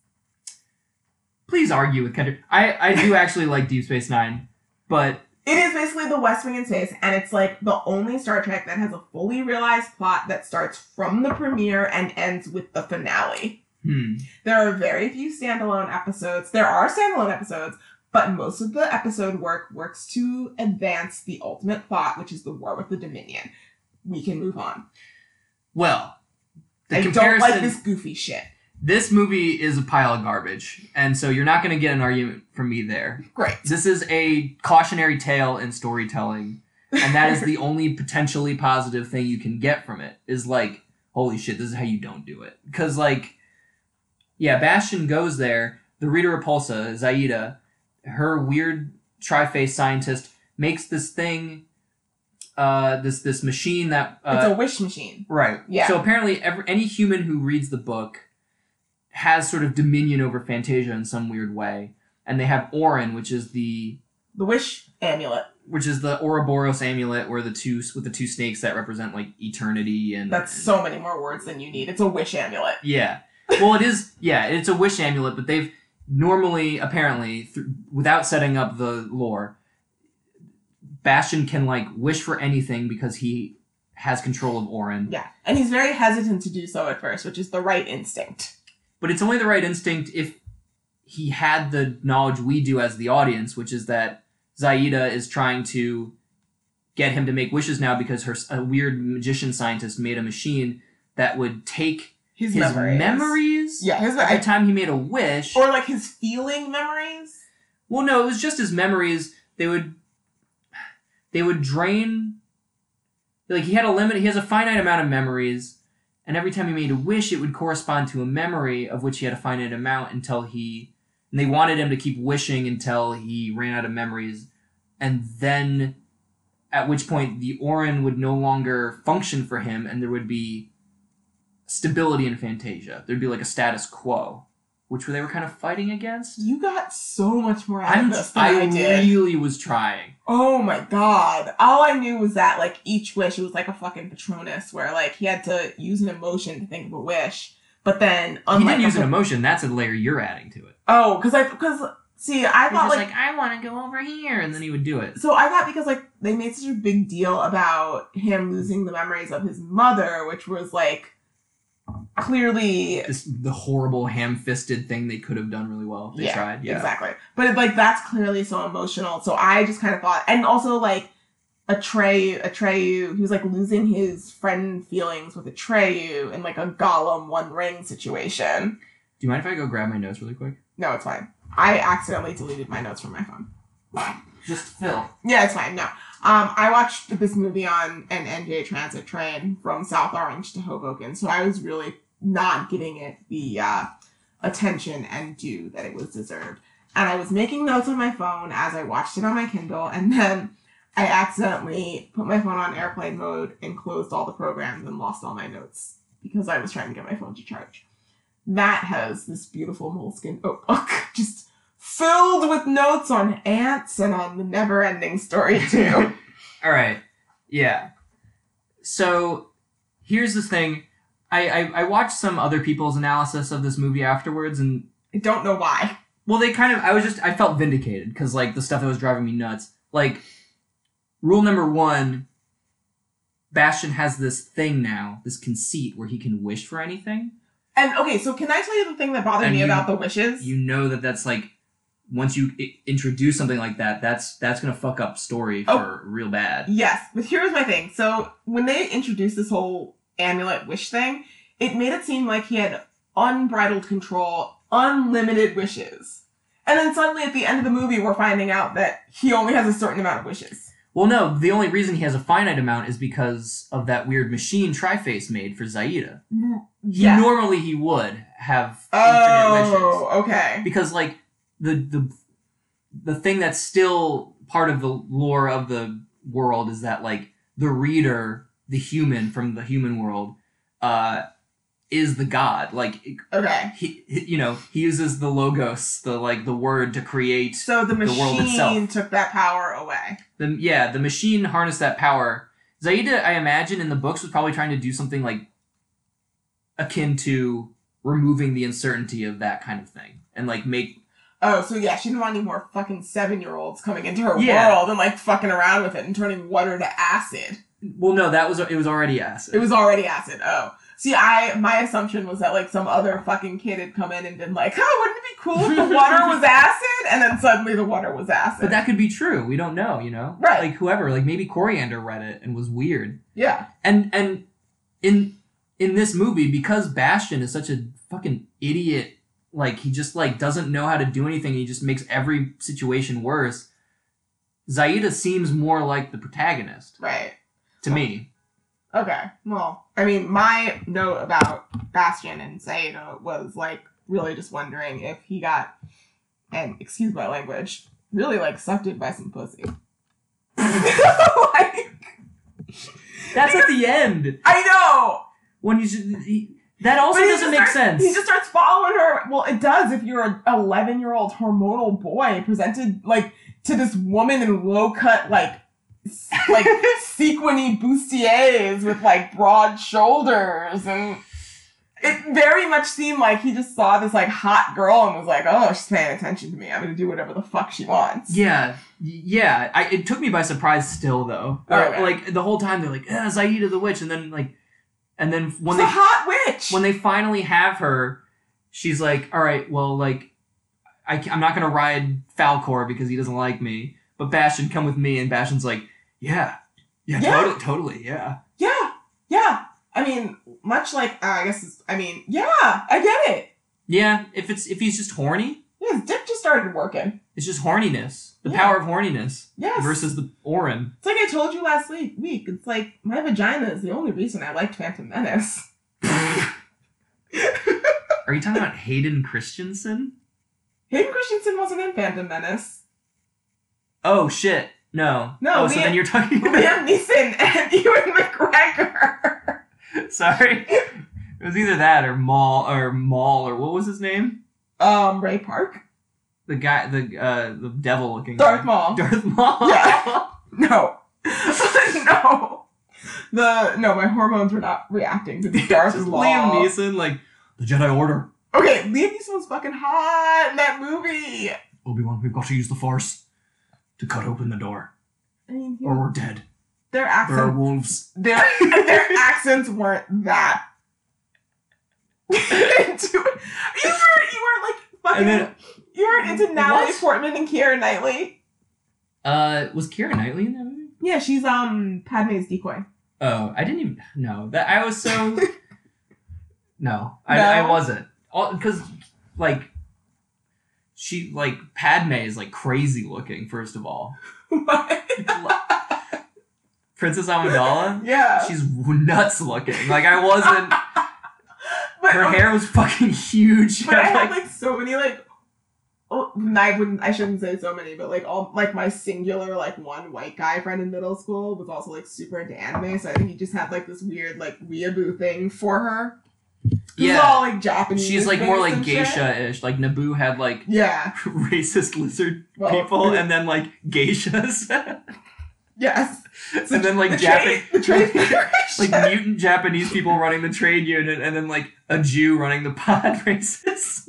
Please argue with Kendra. I, I do actually like Deep Space Nine, but It is basically the West Wing in space, and it's like the only Star Trek that has a fully realized plot that starts from the premiere and ends with the finale. Hmm. There are very few standalone episodes. There are standalone episodes, but most of the episode work works to advance the ultimate plot, which is the war with the Dominion. We can move on. Well, the I don't like this goofy shit. this movie is a pile of garbage, and so you're not going to get an argument from me there. Great. This is a cautionary tale in storytelling, and that is the only potentially positive thing you can get from it. Is like, holy shit, this is how you don't do it. Because like, yeah, Bastian goes there. The Rita Repulsa, Zaida, her weird tri-face scientist makes this thing, uh, this this machine that uh, it's a wish machine. Right. Yeah. So apparently, every, any human who reads the book has sort of dominion over Fantasia in some weird way, and they have Auryn, which is the The wish amulet. which is the Ouroboros amulet, where the two with the two snakes that represent like eternity and That's and- so many more words than you need. It's a wish amulet. yeah. Well, it is. Yeah, it's a wish amulet, but they've normally, apparently, th- without setting up the lore, Bastian can like wish for anything because he has control of Auryn. Yeah. And he's very hesitant to do so at first, which is the right instinct. but it's only the right instinct if he had the knowledge we do as the audience, which is that Zaida is trying to get him to make wishes now because her a weird magician scientist made a machine that would take His, his memories. memories Yeah, his every time he made a wish. or like his feeling memories. well, no, it was just his memories. They would they would drain. Like he had a limit. He has a finite amount of memories, and every time he made a wish, it would correspond to a memory of which he had a finite amount until he. And they wanted him to keep wishing until he ran out of memories, and then, at which point the Auryn would no longer function for him, and there would be stability in Fantasia. There'd be like a status quo, which they were kind of fighting against. You got so much more out I'm, of this than I, I did. really was trying. Oh my god. All I knew was that like each wish it was like a fucking Patronus where like he had to use an emotion to think of a wish. But then he didn't use an emotion. That's a layer you're adding to it. Oh, because I because see I thought like, like, I want to go over here, and then he would do it. so I thought because like they made such a big deal about him losing the memories of his mother, which was like clearly This the horrible ham-fisted thing they could have done really well if they yeah, tried. Yeah. exactly. But like that's clearly so emotional. So I just kind of thought, and also like Atreyu, Atreyu, he was like losing his friend feelings with Atreyu in like a Gollum One Ring situation. Do you mind if I go grab my notes really quick? No, it's fine. I accidentally deleted my notes from my phone. Just Phil. Yeah, it's fine. No. Um, I watched this movie on an NJ transit train from South Orange to Hoboken, so I was really not getting it the uh, attention and due that it was deserved. And I was making notes on my phone as I watched it on my Kindle, and then I accidentally put my phone on airplane mode and closed all the programs and lost all my notes because I was trying to get my phone to charge. Matt has this beautiful Moleskine notebook just filled with notes on ants and on the never ending story, too. All right. Yeah. So here's the thing. I, I I watched some other people's analysis of this movie afterwards, and I don't know why. well, they kind of I was just I felt vindicated because like the stuff that was driving me nuts. Like rule number one. Bastian has this thing now, this conceit where he can wish for anything. And okay, so can I tell you the thing that bothered And me you- about the wishes? You know that that's like once you I- introduce something like that, that's that's gonna fuck up story Oh. for real bad. yes, but here's my thing. So when they introduced this whole amulet wish thing, it made it seem like he had unbridled control, unlimited wishes. And then suddenly at the end of the movie, we're finding out that he only has a certain amount of wishes. Well, no, the only reason he has a finite amount is because of that weird machine Triface made for Zaida. Mm, he Yeah. Normally he would have infinite wishes. Oh, okay. Because like the the the thing that's still part of the lore of the world is that like the reader, the human from the human world, uh is the god. Like Okay. he, he- you know, he uses the logos, the like the word to create So the The world machine itself. took that power away. the yeah, the machine harnessed that power. Zaida, I imagine, in the books was probably trying to do something like akin to removing the uncertainty of that kind of thing, and like make Oh, so yeah, she didn't want any more fucking seven year olds coming into her Yeah. world and like fucking around with it and turning water to acid. well, no, that was it was already acid. It was already acid. Oh. See, I my assumption was that like some other fucking kid had come in and been like, "Oh, wouldn't it be cool if the water was acid?" And then suddenly the water was acid. but that could be true. We don't know, you know. Right. Like whoever, like maybe Coreander read it and was weird. yeah, And and in in this movie, because Bastian is such a fucking idiot, like he just like doesn't know how to do anything. He just makes every situation worse. Zaida seems more like the protagonist right. to me. Okay. Well, I mean, my note about Bastian and Zaida was like really just wondering if he got, and excuse my language, really like sucked in by some pussy. like, That's at the end I know. when he's he, that also doesn't make starts- sense. He just starts following her. Well, it does if you're an 11 year old hormonal boy presented like to this woman in low cut like like sequiny bustiers with like broad shoulders and. It very much seemed like he just saw this like hot girl and was like, "Oh, she's paying attention to me. I'm gonna do whatever the fuck she wants." Yeah, yeah. I, it took me by surprise still though. Like the whole time they're like, ah, Zaida the witch, and then like, and then when She's they hot witch. when they finally have her, she's like, all right, well, like, I, am not gonna ride Falkor because he doesn't like me, but Bastian, come with me, and Bastian's like, yeah, yeah, Yeah. totally, totally, yeah. yeah, yeah. I mean, much like uh, I guess. It's, I mean, yeah, I get it. Yeah, if it's if he's just horny, his dick just started working. it's just horniness, the Yeah. power of horniness Yes. versus the Auryn. It's like I told you last week. Week. It's like my vagina is the only reason I liked Phantom Menace. Are you talking about Hayden Christensen? Hayden Christensen wasn't in Phantom Menace. Oh shit, no. No, Oh, so then you're talking. Liam Neeson and Ewan McGregor. Sorry, it was either that or Maul or Maul or what was his name? Um, Ray Park, The guy, the uh, the devil looking. Darth Maul. Darth Maul. Yeah. No, no, the no. My hormones were not reacting to the Darth Just Maul. Liam Neeson, like the Jedi Order. Okay, Liam Neeson was fucking hot in that movie. Obi Wan, we've got to use the Force to cut open the door, I mean, or we're dead. their There are wolves. their their accents weren't that. Into it. You were you were like fucking. Then- you were into Natalie What? Portman and Keira Knightley. Uh, was Keira Knightley in that movie? Yeah, she's um Padme's decoy. Oh, I didn't even know that. I was so. no, I, No? I wasn't. Because, like, she, like, Padme is, like, crazy looking, first of all. What? Princess Amidala, yeah, she's nuts looking. Like, I wasn't. But, Her okay, hair was fucking huge. But I had Like, like so many like. Oh, I wouldn't. I shouldn't say so many, but like all like my singular like one white guy friend in middle school was also like super into anime, so I think he just had like this weird like weeaboo thing for her. Yeah. all like Japanese. She's, like, more like geisha-ish. Like, Naboo had, like, Yeah. racist lizard Well, people, and then, like, geishas. Yes. So and then, like, the Japan... the like mutant Japanese people running the trade union, and then like a Jew running the pod races.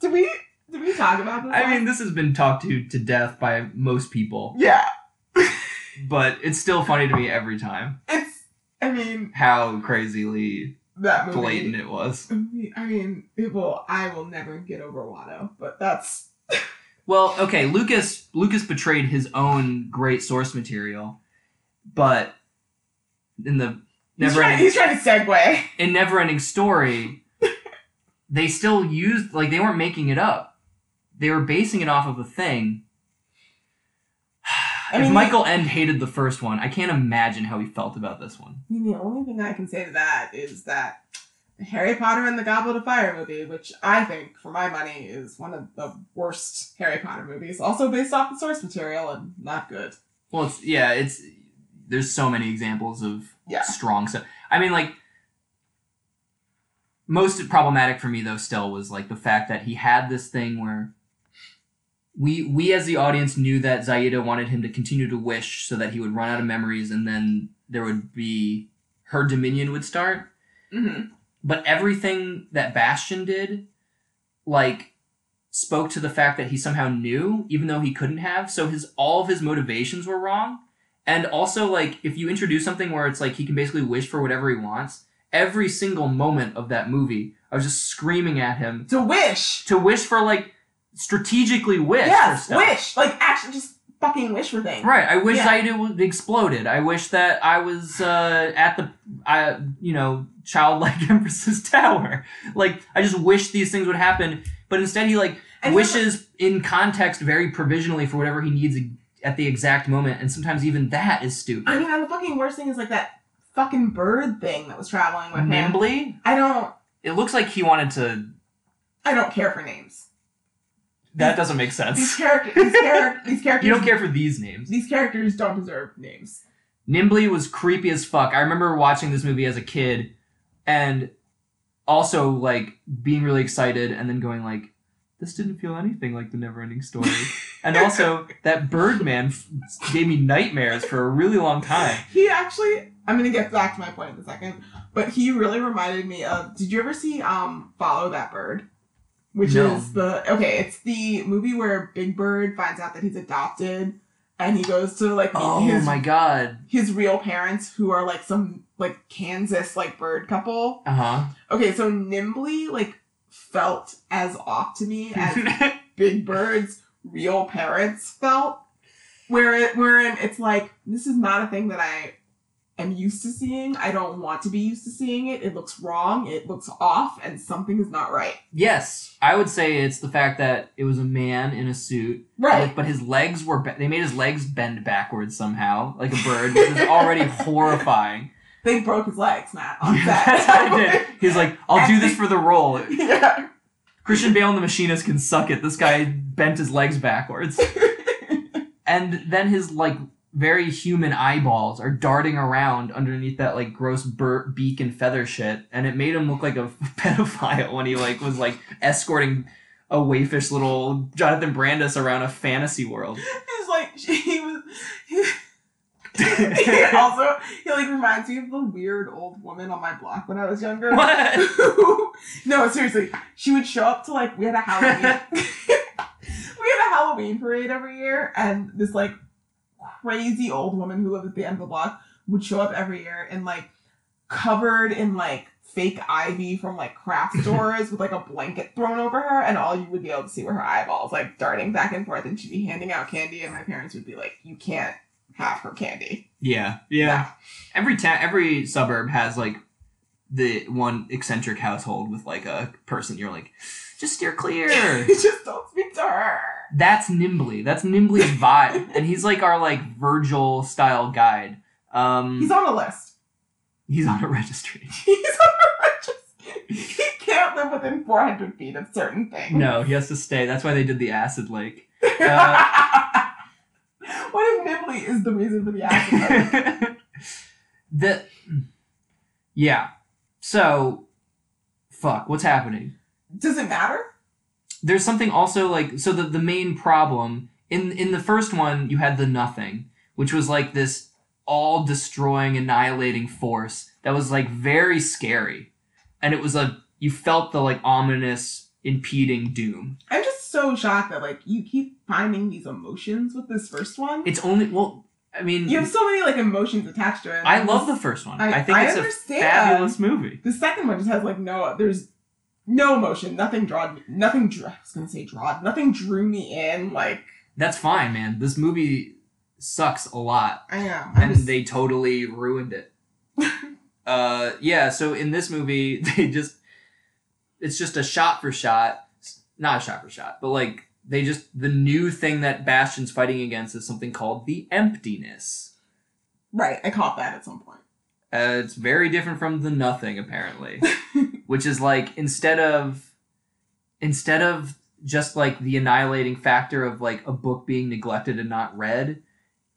Did we did we talk about this? I last- mean, this has been talked to to death by most people, yeah. but it's still funny to me every time It's. I mean how crazily that movie. blatant it was. I mean, will. I will never get over Watto, but that's Well, okay, Lucas Lucas betrayed his own great source material, but in the he's never trying, he's trying to segue. in never ending story, they still used like they weren't making it up. They were basing it off of a thing. I if mean, Michael Ende hated the first one, I can't imagine how he felt about this one. I mean, the only thing I can say to that is that Harry Potter and the Goblet of Fire movie, which I think, for my money, is one of the worst Harry Potter movies, also based off the source material and not good. Well, it's yeah, it's there's so many examples of Yeah. strong stuff. I mean, like most problematic for me though still was like the fact that he had this thing where we we as the audience knew that Zaida wanted him to continue to wish so that he would run out of memories and then there would be her dominion would start. Mm-hmm. But everything that Bastian did, like, spoke to the fact that he somehow knew, even though he couldn't have. So his all of his motivations were wrong. And also, like, if you introduce something where it's like he can basically wish for whatever he wants, every single moment of that movie, I was just screaming at him To wish! to wish for like strategically wish for yes, wish! Like, actually, just fucking wish for things. Right. I wish Yeah. Zaida would exploded. I wish that I was uh, at the, I you know, childlike Empress's tower. Like I just wish these things would happen, but instead he like And he wishes in context very provisionally for whatever he needs at the exact moment, and sometimes even that is stupid. I mean, and the fucking worst thing is, like, that fucking bird thing that was traveling with him. Nimbly. I don't, It looks like he wanted to. I don't care for names. That doesn't make sense. These characters, these, char- these characters, You don't care for these names. These characters don't deserve names. Nimbly was creepy as fuck. I remember watching this movie as a kid and also like being really excited and then going like this didn't feel anything like the never ending story. and also that Birdman f- gave me nightmares for a really long time. He actually, I'm gonna get back to my point in a second, but he really reminded me of. Did you ever see um Follow That Bird? Which No. is the okay, it's the movie where Big Bird finds out that he's adopted, and he goes to like meet Oh his my god. his real parents, who are like some like Kansas like bird couple. Uh-huh. Okay, so Nimbly like felt as off to me as Big Bird's real parents felt. Where it wherein it's like, this is not a thing that I am used to seeing. I don't want to be used to seeing it. It looks wrong, it looks off, and something is not right. yes, I would say it's the fact that it was a man in a suit Right. But his legs were be- they made his legs bend backwards somehow, like a bird. It is already horrifying. They broke his legs, Matt, on set. I did. He's like, I'll do this for the role. yeah. Christian Bale and the Machinist can suck it. This guy bent his legs backwards. And then his like very human eyeballs are darting around underneath that like gross bur- beak and feather shit, and it made him look like a pedophile when he like was like escorting a waifish little Jonathan Brandis around a fantasy world. He's like he was. He, he also he like reminds me of the weird old woman on my block when I was younger. what? no, seriously, she would show up to like we had a Halloween. we had a Halloween parade every year, and this like crazy old woman who lived at the end of the block would show up every year and like covered in like fake ivy from like craft stores with like a blanket thrown over her, and all you would be able to see were her eyeballs like darting back and forth, and she'd be handing out candy, and my parents would be like, "You can't have her candy." Yeah, yeah. Every town, every suburb has like the one eccentric household with like a person. You're like, just steer clear. Just don't speak to her. That's Nimbly. That's Nimbly's vibe, and he's like our like Virgil style guide. Um, He's on a list. he's on a registry. He's on a registry. He can't live within 400 feet of certain things. No, he has to stay. That's why they did the acid lake. Uh, what if Nimbly is the reason for the accident? the yeah. So, fuck. What's happening? Does it matter? There's something also like so the the main problem in in the first one you had the nothing which was like this all destroying annihilating force that was like very scary and it was a you felt the like ominous impeding doom I'm just so shocked that like you keep finding these emotions with this first one. it's only well i mean you have so many like emotions attached to it. i love the first one i, I- think I it's understand. a fabulous movie The second one just has like no, there's no emotion, nothing drawed, me- nothing. Drew, I was gonna say drawed, nothing drew me in. Like that's fine man this movie sucks a lot I know, I and just, they totally ruined it. uh, yeah. So in this movie, they just it's just a shot for shot, not a shot for shot, but like they just the new thing that Bastian's fighting against is something called the emptiness. right. I caught that at some point. Uh, it's very different from the nothing apparently, which is like instead of instead of just like the annihilating factor of like a book being neglected and not read,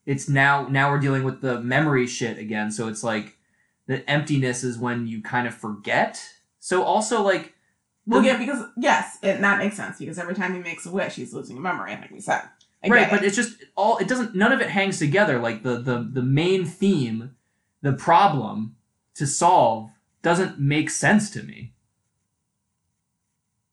it's now now we're dealing with the memory shit again. So it's like the emptiness is when you kind of forget. So also like Well, yeah, because yes, it, that makes sense because every time he makes a wish, he's losing a memory, like we said. I right, but it. it's just all it doesn't none of it hangs together. Like the the the main theme, the problem to solve doesn't make sense to me.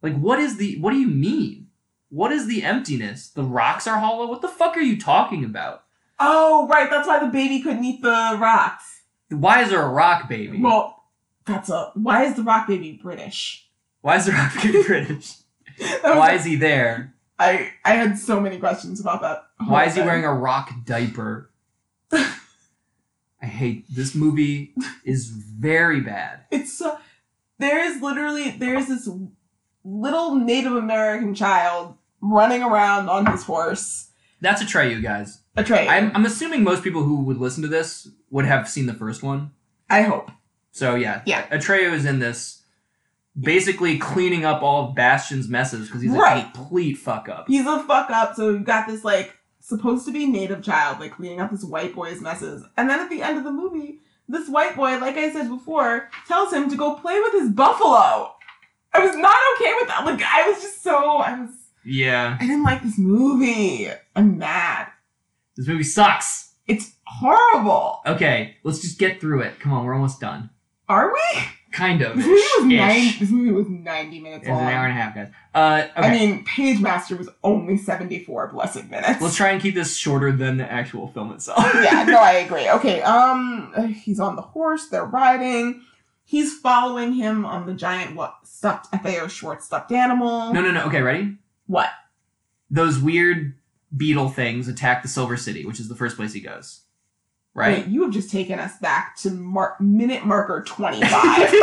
Like what is the what do you mean? What is the emptiness? The rocks are hollow? What the fuck are you talking about? oh, right, that's why the baby couldn't eat the rocks. Why is there a rock baby? Well, that's a. Why is the rock baby British? Why is the rock baby British? Why is he there? I I had so many questions about that. Why is he wearing a rock diaper? I hate this movie is very bad. It's so. There is literally there's this little Native American child running around on his horse. That's Atreyu, guys. A train. I'm, I'm assuming most people who would listen to this would have seen the first one. I hope. So yeah, Yeah. Atreyu is in this, basically cleaning up all of Bastian's messes because he's Right. a complete fuck up. He's a fuck up. So we've got this like supposed to be native child like cleaning up this white boy's messes, and then at the end of the movie, this white boy, like I said before, tells him to go play with his buffalo. I was not okay with that. Like I was just so I was Yeah, I didn't like this movie. I'm mad. this movie sucks. It's horrible. Okay, let's just get through it. Come on, we're almost done. Are we? Kind of. This movie was nine. This movie was ninety minutes It's an long. hour and a half, guys. Uh, okay. I mean, Pagemaster was only seventy-four blessed minutes. let's try and keep this shorter than the actual film itself. yeah, no, I agree. Okay, um, he's on the horse. They're riding. He's following him on the giant what stuffed FAO Schwarz stuffed animal. no, no, no. Okay, ready? What? Those weird beetle things attack the Silver City, which is the first place he goes. Right? Wait, you have just taken us back to mar- minute marker twenty-five.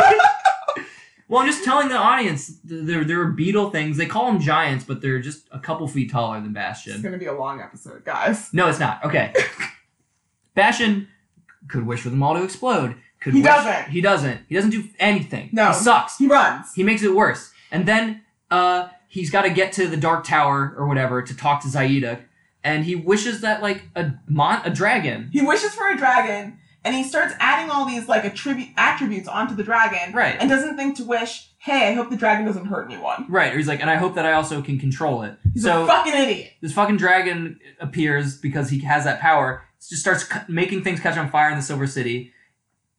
Well, I'm just telling the audience there there are beetle things. They call them giants, but they're just a couple feet taller than Bastian. it's gonna be a long episode, guys. No, it's not. Okay. Bastian could wish for them all to explode. Could He wish- doesn't. He doesn't. He doesn't do anything. No. He sucks. He runs. He makes it worse. And then uh he's got to get to the Dark Tower or whatever to talk to Zaida, and he wishes that like a mon a dragon. He wishes for a dragon, and he starts adding all these like attribute attributes onto the dragon, Right. and doesn't think to wish, hey, I hope the dragon doesn't hurt anyone. Right. Or he's like, and I hope that I also can control it. He's so a fucking idiot. this fucking dragon appears because he has that power. Just starts cu- making things catch on fire in the Silver City,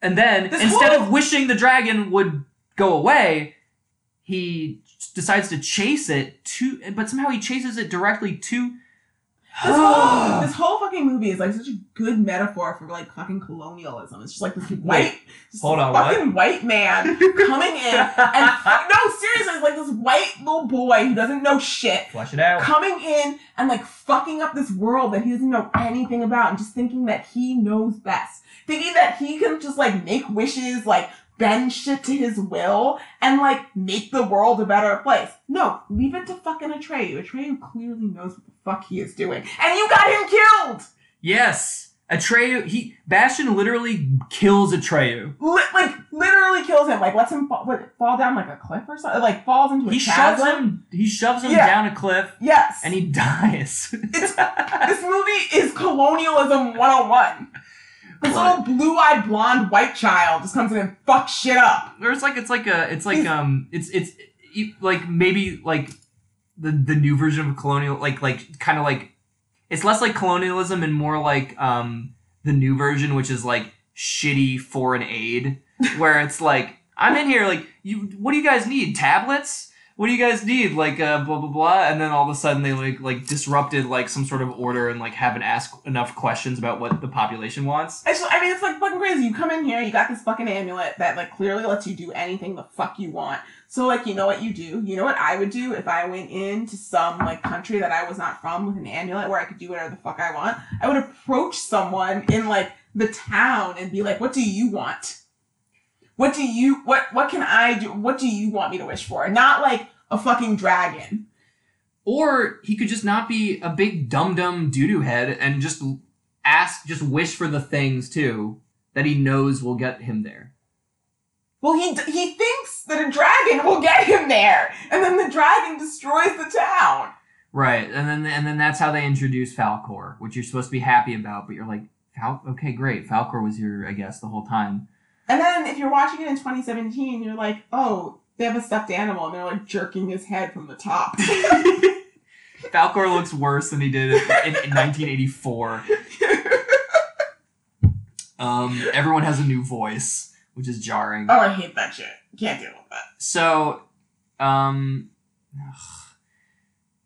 and then This instead whole- of wishing the dragon would go away, he decides to chase it to. But somehow he chases it directly to. This whole, this whole fucking movie is like such a good metaphor for like fucking colonialism. It's just like this white, just hold on, what? fucking white man coming in and no, seriously, it's like this white little boy who doesn't know shit Flush it out. coming in and like fucking up this world that he doesn't know anything about and just thinking that he knows best. Thinking that he can just like make wishes, like bend shit to his will and like make the world a better place. No, leave it to fucking Atreyu. Atreyu clearly knows what the fuck he is doing. And you got him killed! Yes, Atreyu. He Bastian literally kills Atreyu. Li- like literally kills him. Like lets him fall, what, fall down like a cliff or something. Like falls into a He shoves him. He shoves him Yeah. down a cliff, Yes. and he dies. this movie is colonialism 101. This little blue-eyed blonde white child just comes in and fucks shit up. Or it's like it's like a it's like um it's it's it, like maybe like the the new version of colonial like like kind of like it's less like colonialism and more like um the new version which is like shitty foreign aid where it's like I'm in here like you what do you guys need tablets what do you guys need like uh blah blah blah and then all of a sudden they like like disrupted like some sort of order and like haven't asked enough questions about what the population wants It's just, I mean, it's like fucking crazy. You come in here, you got this fucking amulet that like clearly lets you do anything the fuck you want. So like, you know what you do? You know what I would do if I went into some like country that I was not from with an amulet where I could do whatever the fuck I want? I would approach someone in like the town and be like, "What do you want? What do you what what can I do? What do you want me to wish for?" Not like a fucking dragon. Or he could just not be a big dum dum doo doo head and just ask, just wish for the things too that he knows will get him there. Well, he he thinks that a dragon will get him there, and then the dragon destroys the town. Right, and then and then that's how they introduce Falkor, which you're supposed to be happy about, but you're like, Fal- okay, great, Falkor was here, I guess, the whole time. And then if you're watching it in 2017, you're like, oh, they have a stuffed animal, and they're like jerking his head from the top. Falkor looks worse than he did in, in, in 1984. Um, everyone has a new voice, which is jarring. oh, I hate that shit. Can't deal with that. So, um, ugh.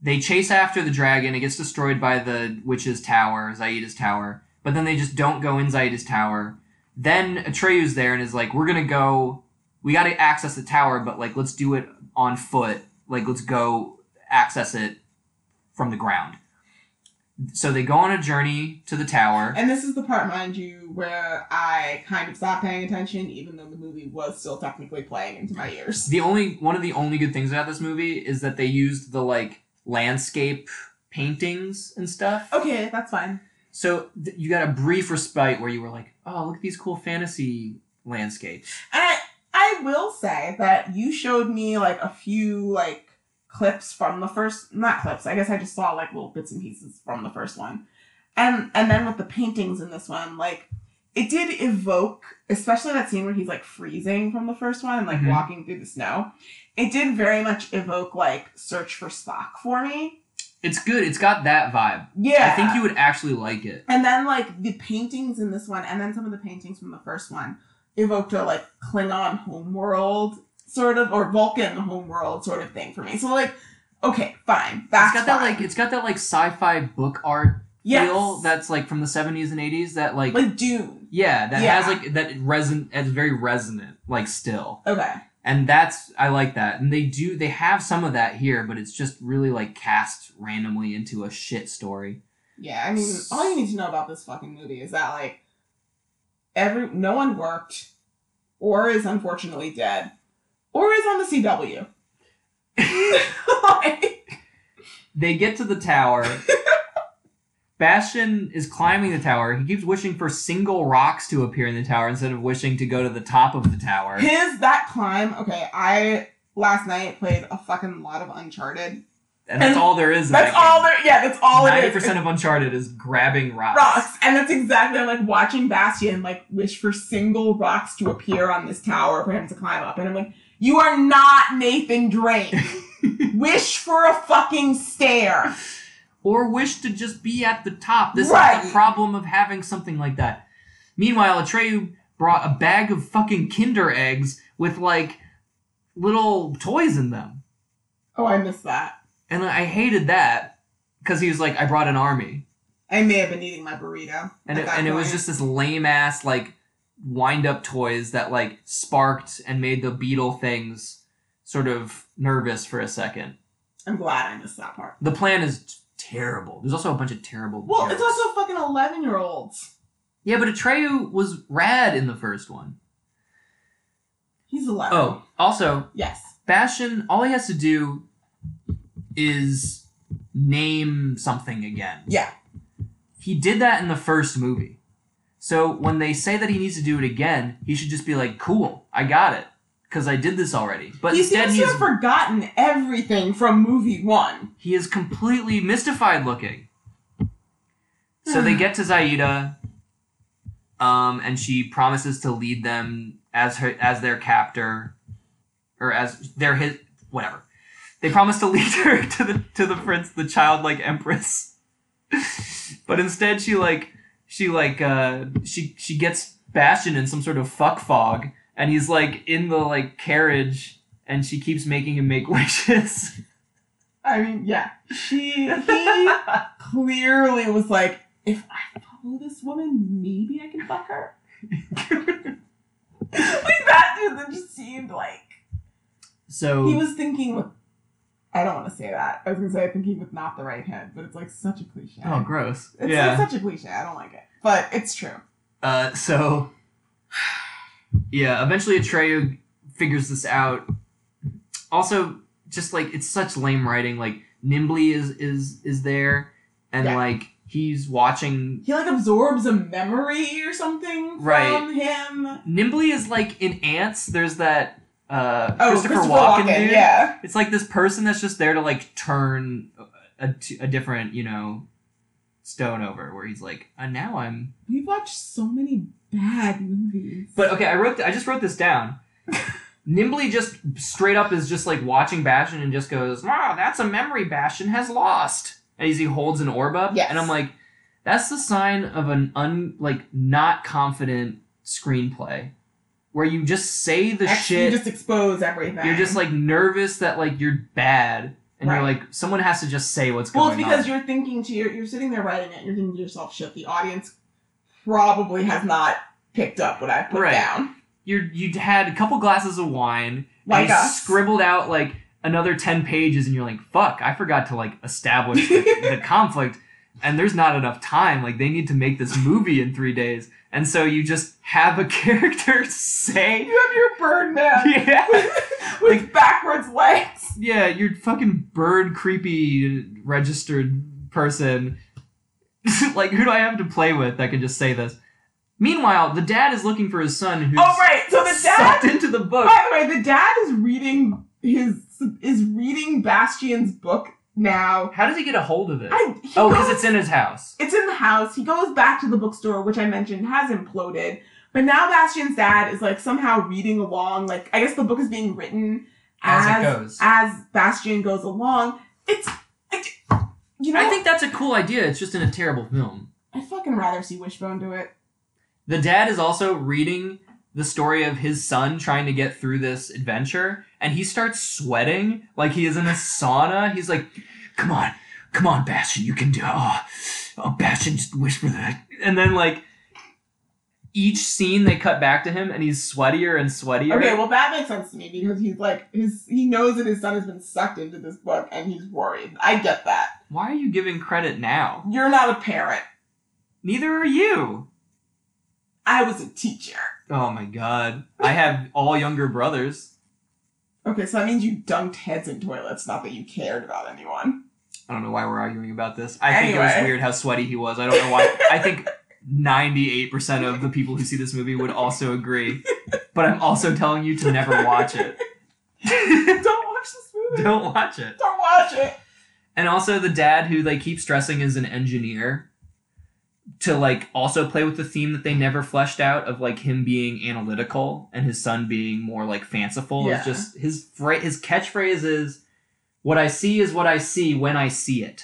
they chase after the dragon. It gets destroyed by the witch's tower, Zaida's tower. But then they just don't go in Zaida's tower. Then Atreyu's there and is like, "We're gonna go. We got to access the tower, but like, let's do it on foot. Like, let's go access it from the ground." So they go on a journey to the tower. And this is the part, mind you, where I kind of stopped paying attention, even though the movie was still technically playing into my ears. The only one of the only good things about this movie is that they used the like landscape paintings and stuff. Okay, that's fine. So th- you got a brief respite where you were like, "Oh, look at these cool fantasy landscapes." And I, I will say that you showed me like a few like clips from the first not clips, I guess I just saw like little bits and pieces from the first one. And and then with the paintings in this one, like it did evoke, especially that scene where he's like freezing from the first one and like Mhm. walking through the snow. It did very much evoke like Search for Spock for me. It's good. It's got that vibe. Yeah. I think you would actually like it. And then like the paintings in this one, and then some of the paintings from the first one evoked a like Klingon homeworld sort of, or Vulcan homeworld sort of thing for me. So like, okay, fine, that's it's got that like it's got that like sci-fi book art yes. feel that's like from the 70s and 80s that like, like Dune. yeah, that Yeah. has like that reson it's very resonant like still. Okay, and that's I like that. And they do they have some of that here, but it's just really like cast randomly into a shit story. yeah. I mean, all you need to know about this fucking movie is that like every no one worked, or is unfortunately dead, or is on the CW. Like, They get to the tower. Bastian is climbing the tower. He keeps wishing for single rocks to appear in the tower instead of wishing to go to the top of the tower. His that climb. Okay, I last night played a fucking lot of Uncharted. And that's And all there is. That's that all there. Yeah, that's all Ninety percent of Uncharted is grabbing rocks. rocks, and that's exactly I'm like watching Bastian like wish for single rocks to appear on this tower for him to climb up, and I'm like, You are not Nathan Drake. Wish for a fucking stare. Or wish to just be at the top. This is Right. the problem of having something like that. Meanwhile, Atreyu brought a bag of fucking Kinder eggs with like little toys in them. Oh, I missed that. And I hated that because he was like, I brought an army. I may have been eating my burrito. And it, and it was just this lame ass like wind up toys that like sparked and made the beetle things sort of nervous for a second. I'm glad I missed that part. The plan is terrible. There's also a bunch of terrible. Well, it's also fucking 11 year olds. yeah, but Atreyu was rad in the first one. He's 11. Oh, also Yes. Bastian, all he has to do is name something again. Yeah. He did that in the first movie. So when they say that he needs to do it again, he should just be like, "Cool, I got it, because I did this already." But he instead, seems he to is have forgotten everything from movie one. he is completely mystified looking. So they get to Zaida, um, and she promises to lead them as her as their captor, or as their his whatever. They promise to lead her to the to the prince, the childlike empress. but instead, she like she like uh she she gets Bastian in some sort of fuck fog, and he's like in the like carriage, and she keeps making him make wishes. I mean, yeah. She, he clearly was like, if I follow this woman, maybe I can fuck her. like that dude that just seemed like So he was thinking with. I don't want to say that. I was gonna say thinking with not the right head, but it's like such a cliche. Oh, gross. It's, yeah. it's such a cliche. I don't like it, but it's true. Uh, so, yeah, eventually Atreyu figures this out. Also, just like it's such lame writing. Like Nimbly is is is there, and Yeah. like he's watching. He like absorbs a memory or something Right. from him. Nimbly is like in Ants. There's that uh, Oh, Christopher, Christopher, Walken, Walken, dude. yeah. It's like this person that's just there to like turn a, a different you know stone over, where he's like, and now I'm We've watched so many bad movies. But okay, I wrote. Th- I just wrote this down. Nimbly just straight up is just like watching Bastian and just goes, "Wow, that's a memory Bastian has lost." And as he holds an orb up, Yes. and I'm like, that's the sign of an un like not confident screenplay, where you just say the Actually, shit. you just expose everything. you're just like nervous that like you're bad, and you're like someone has to just say what's well, going on. Well, it's because on. you're thinking to your, you're sitting there writing it, and you're thinking to yourself, oh, shit, the audience probably has not picked up what I put Right. down. You're you had a couple glasses of wine. Like and you scribbled out like another 10 pages and you're like fuck i forgot to like establish the, the conflict and there's not enough time like they need to make this movie in three days and so you just have a character say You have your bird man yeah with backwards legs. yeah you're fucking bird creepy registered person like who do i have to play with that can just say this meanwhile the dad is looking for his son who's Oh right, so the dad. sucked into the book By the way, the dad is reading his is reading Bastian's book now. how does he get a hold of it I, oh because it's in his house It's in the house. He goes back to the bookstore, which I mentioned has imploded. But now Bastian's dad is like somehow reading along. Like I guess the book is being written As as it goes. as Bastian goes along. It's I, you know I think that's a cool idea. It's just in a terrible film. I'd fucking rather see Wishbone do it. The dad is also reading the story of his son trying to get through this adventure, and he starts sweating like he is in a sauna. He's like, "Come on, come on, Bastian, you can do it." Oh, oh Bastian, just whisper that. And then like each scene, they cut back to him, and he's sweatier and sweatier. Okay, well that makes sense to me because he's like his he knows that his son has been sucked into this book and he's worried. I get that. Why are you giving credit now? You're not a parent. Neither are you. I was a teacher. Oh my god. I have all younger brothers. Okay, so that means you dunked heads in toilets, not that you cared about anyone. I don't know why we're arguing about this. I think it was weird how sweaty he was. I don't know why. I think 98% of the people who see this movie would also agree. But I'm also telling you to never watch it. Don't watch this movie. Don't watch it. Don't watch it. And also the dad who they keep stressing is an engineer. to like also play with the theme that they never fleshed out of like him being analytical and his son being more like fanciful. Yeah. It's just his phra- his catchphrase is what I see is what I see when I see it.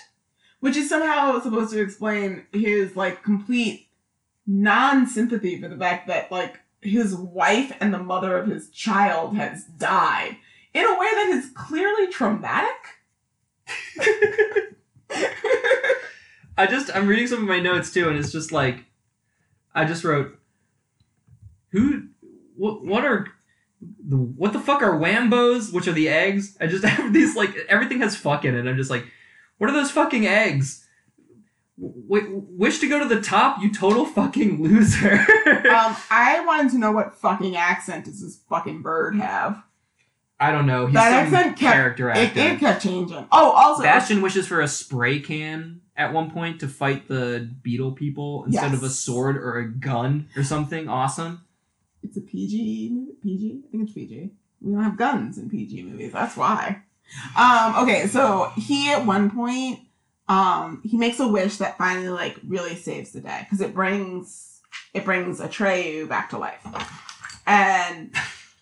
which is somehow supposed to explain his like complete non-sympathy for the fact that like his wife and the mother of his child has died in a way that is clearly traumatic. I just I'm reading some of my notes too, and it's just like I just wrote who what what are the what the fuck are wambos? Which are the eggs? I just have these like everything has fuck in it. I'm just like, what are those fucking eggs? W- wish to go to the top, you total fucking loser. um, I wanted to know what fucking accent does this fucking bird have? I don't know. He's That accent kept- character It, actor. it kept changing. Oh, also, Bastian wishes for a spray can at one point to fight the beetle people instead of a sword or a gun or something awesome. it's a PG movie. PG? I think it's PG. We don't have guns in PG movies. That's why. Um, okay, so he at one point, um, he makes a wish that finally like really saves the day because it brings it brings Atreyu back to life, and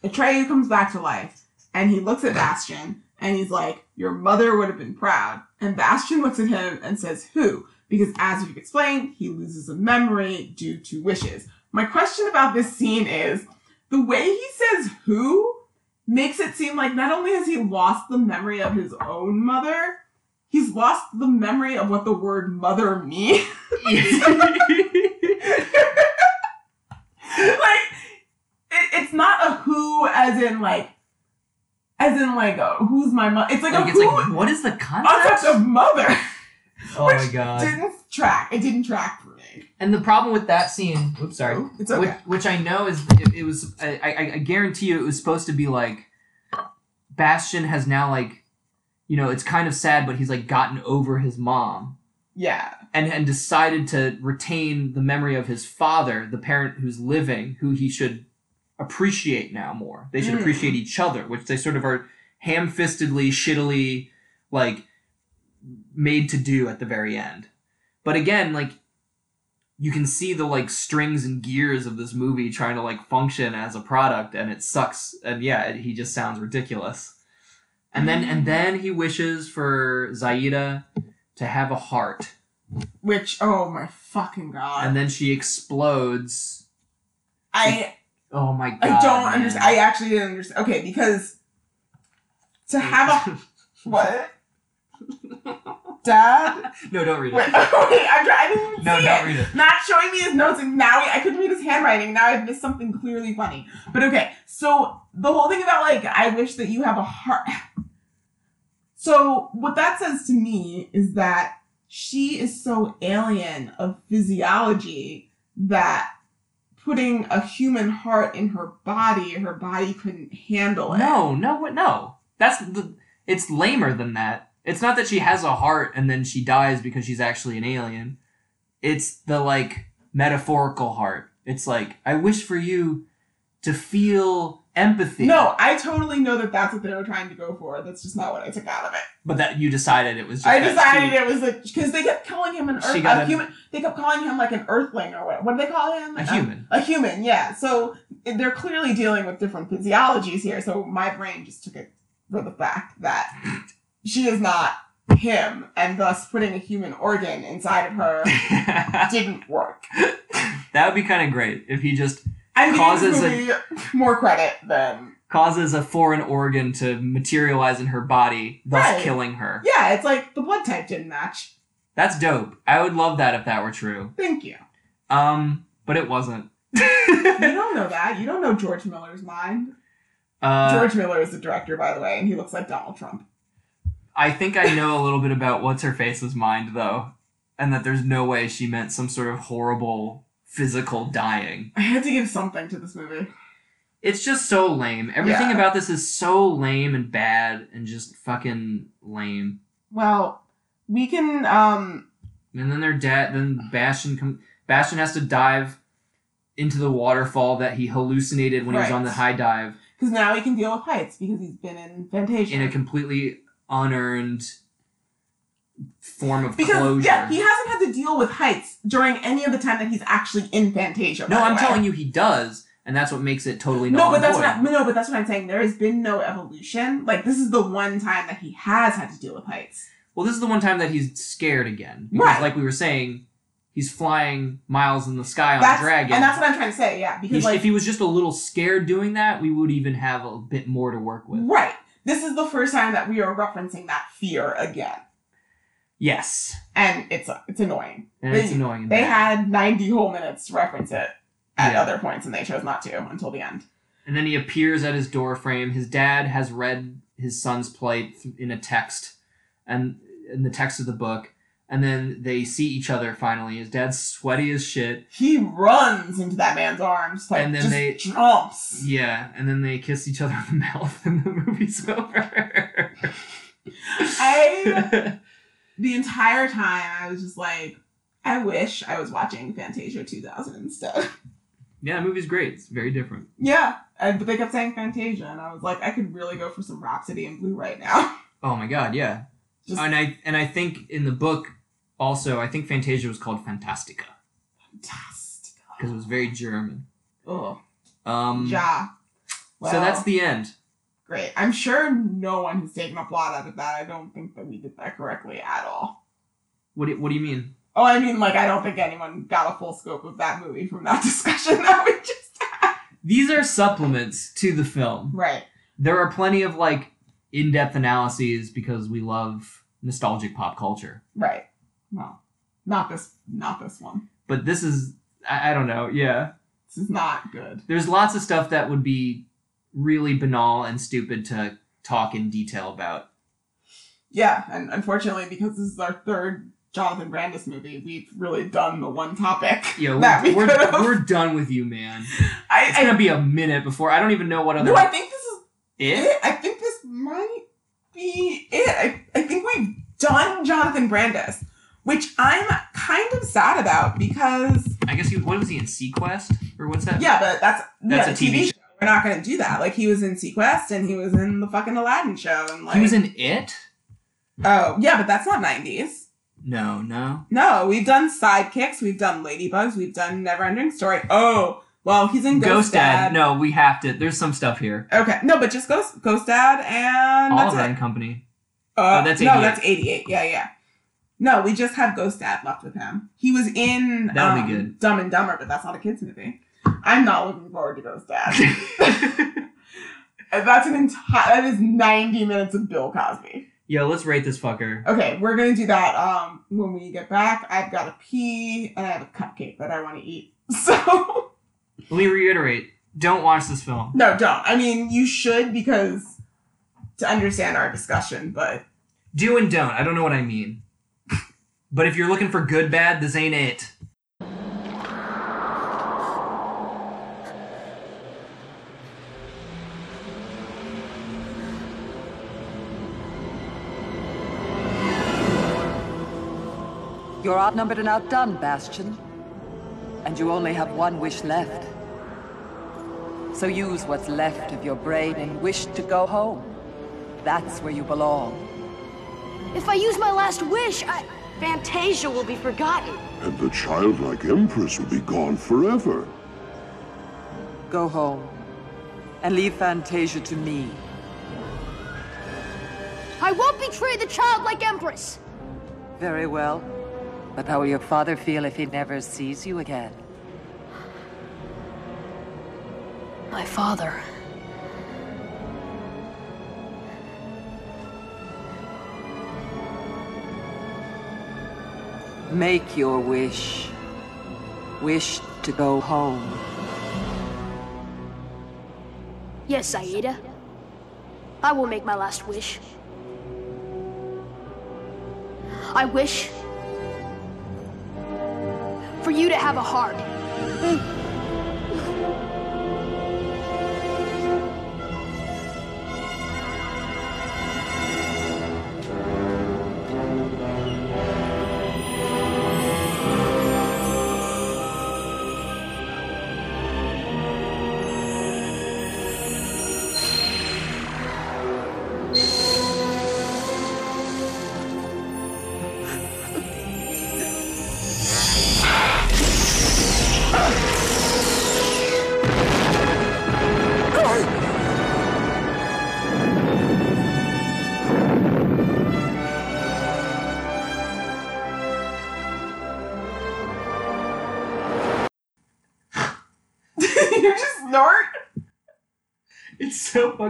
Atreyu comes back to life, and he looks at Bastian and he's like, "Your mother would have been proud." And Bastian looks at him and says, "Who?" Because as we've explained, he loses a memory due to wishes. My question about this scene is the way he says who makes it seem like not only has he lost the memory of his own mother, he's lost the memory of what the word mother means. like, it, it's not a who as in like, as in like, a, who's my mother? It's like, like a it's who like what is the concept concept? of mother. Oh my god! Didn't track. It didn't track for me. And the problem with that scene, oops, sorry, Oh, It's which, okay. which I know is it, it was. I, I, I guarantee you, it was supposed to be like Bastian has now like, you know, it's kind of sad, but he's like gotten over his mom Yeah. and and decided to retain the memory of his father, the parent who's living, who he should appreciate now more. They should Mm. appreciate each other, which they sort of are ham-fistedly, shittily, like made to do at the very end. But again, like you can see the like strings and gears of this movie trying to like function as a product and it sucks and yeah it, he just sounds ridiculous and then and then he wishes for Xayide to have a heart Which, oh my fucking god. and then she explodes I oh my god I don't man. understand. I actually didn't understand. Okay, because to have a what? Dad? no don't read it wait, I'm trying. I didn't no see don't it. read it Not showing me his notes, and now I couldn't read his handwriting. Now I've missed something clearly funny. But okay, so the whole thing about like, I wish that you have a heart. So what that says to me is that she is so alien of physiology that putting a human heart in her body, her body couldn't handle it. no no what no. That's the it's lamer than that. It's not that she has a heart and then she dies because she's actually an alien. It's the like metaphorical heart. It's like i wish for you to feel empathy No, I totally know that that's what they were trying to go for. That's just not what I took out of it. but that you decided it was just I that decided she- it was like because they kept calling him an She earth, got a an- human. They kept calling him like an earthling or what? What do they call him? a human A, human, yeah. So they're clearly dealing with different physiologies here. So my brain just took it for the fact that she is not him, and thus putting a human organ inside of her didn't work. that would be kind of great if he just I'm Causes this a- movie more credit than causes a foreign organ to materialize in her body, thus Right. killing her. yeah. It's like the blood type didn't match. That's dope. I would love that if that were true. Thank you. Um, but it wasn't. You don't know that. You don't know George Miller's mind. uh, George Miller is the director, by the way, and he looks like Donald Trump. I think I know a little bit about what's her face's mind though, and that there's no way she meant some sort of horrible physical dying. I had to give something to this movie. It's just so lame. Everything Yeah. about this is so lame and bad and just fucking lame. Well, we can um And then their dad, then Bastian, com- Bastian has to dive into the waterfall that he hallucinated when he was on the high dive because now he can deal with heights because he's been in Fantasia. in a completely unearned form of Because closure. yeah, he hasn't had to deal with heights during any of the time that he's actually in Fantasia. no, I'm telling you, he does, and that's what makes it totally No, but that's not. No, but that's what I'm saying. There has been no evolution. Like this is the one time that he has had to deal with heights. Well, this is the one time that he's scared again. Because, Right. like we were saying, he's flying miles in the sky on That's a dragon. and that's what I'm trying to say. Yeah, because like if he was just a little scared doing that, we would even have a bit more to work with. right, this is the first time that we are referencing that fear again, Yes, and it's it's annoying. and it's They- annoying. They had 90 whole minutes to reference it at Yeah. other points, and they chose not to until the end. And then he appears at his door frame. His dad has read his son's plight in a text, and in the text of the book. And then they see each other finally. His dad's sweaty as shit. He runs into that man's arms, like And then just they- jumps. Yeah, and then they kiss each other on the mouth, and the movie's over. I the entire time I was just like, I wish I was watching Fantasia 2000 instead. yeah, the movie's great. It's very different. yeah, and, but they kept saying Fantasia, and I was like, I could really go for some Rhapsody in Blue right now. Oh my god, yeah. Just and I and I think in the book also, I think Fantasia was called Fantastica fantastic. because it was very German. Oh, Um, ja. Well, so that's the end. Great. I'm sure no one has taken a plot out of that. I don't think that we did that correctly at all. What do, what do you mean? Oh, I mean, like, I don't think anyone got a full scope of that movie from that discussion that we just had. These are supplements to the film. Right. There are plenty of like in-depth analyses because we love nostalgic pop culture. Right. Well, not this. Not this one. But this is I, I don't know, yeah. This is not good. There's lots of stuff that would be really banal and stupid to talk in detail about. Yeah, and unfortunately, because this is our third Jonathan Brandis movie, we've really done the one topic Yeah, that we we're, could we're, we're done with you, man. I, It's I, gonna be a minute before I don't even know what other no, I think this is it. it. I think this might be it. I, I think we've done Jonathan Brandis, which I'm kind of sad about because I guess he what was he in seaQuest or what's that? yeah, but that's That's yeah, a TV show. Not going to do that. Like he was in seaQuest and he was in the fucking Aladdin show and like he was in it. oh yeah, but that's not nineties. No, no. No, we've done sidekicks, we've done ladybugs, we've done Neverending Story. Oh, well, he's in Ghost, Ghost Dad. Dad. No, we have to. There's some stuff here. Okay, no, but just Ghost Ghost Dad and that's Oliver and Company. Uh, Oh, that's no, that's eighty-eight. Yeah, yeah. No, we just have Ghost Dad left with him. He was in That would be um, good. Dumb and Dumber, but that's not a kids movie. I'm not looking forward to Ghost Dad. That's an entire. That is ninety minutes of Bill Cosby. Yo, let's rate this fucker. Okay, we're gonna do that um when we get back. I've got a pee and I have a cupcake that I want to eat. So Let me reiterate. Don't watch this film. no, don't. I mean, you should because to understand our discussion, but Do and don't. I don't know what I mean. But if you're looking for good bad, this ain't it. You're outnumbered and outdone, Bastian. And you only have one wish left. So use what's left of your brain and wish to go home. That's where you belong. If I use my last wish, I... Fantasia will be forgotten. And the childlike Empress will be gone forever. Go home. And leave Fantasia to me. I won't betray the childlike Empress! Very well. But how will your father feel if he never sees you again? My father. Make your wish. Wish to go home. Yes, Xayide. I will make my last wish. I wish for you to have a heart. you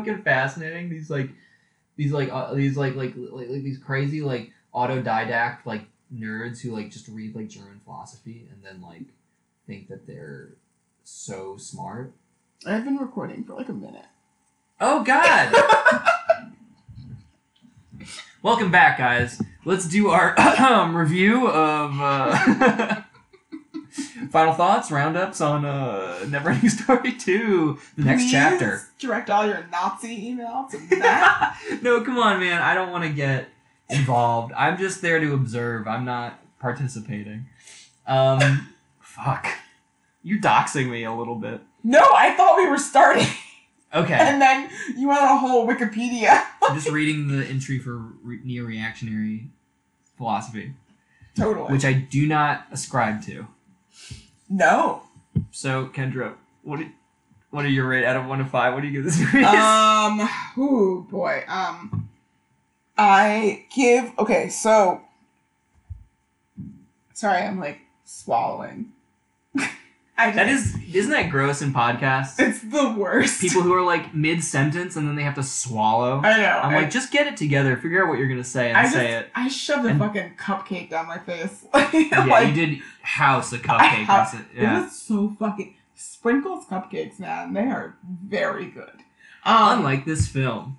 fucking fascinating. These like, these like, uh, these like, like, like, like these crazy like autodidact like nerds who like just read like German philosophy and then like think that they're so smart. I've been recording for like a minute. Oh God! Welcome back, guys. Let's do our review of uh, final thoughts, roundups on uh, Neverending Story two, the next Please chapter. Direct all your Nazi email to no, come on, man. I don't want to get involved. I'm just there to observe. I'm not participating. Um, fuck. You're doxing me a little bit. no, I thought we were starting, Okay. and then you went on a whole Wikipedia. I'm just reading the entry for re- neo-reactionary philosophy, totally. which I do not ascribe to. No. So, Kendra, what do, what are your rate out of one to five? What do you give this movie? um. Ooh, boy. Um. I give. Okay, so. Sorry, I'm like swallowing. I that just- is, isn't that gross in podcasts? It's the worst. People who are like mid sentence and then they have to swallow. I know. I'm I, like, just get it together. Figure out what you're gonna say and I just, say it. I shoved a fucking cupcake down my face. Yeah, like, you did house a cupcake. that's it. Yeah. was so fucking sprinkles cupcakes, man. They are very good. Um, Unlike this film.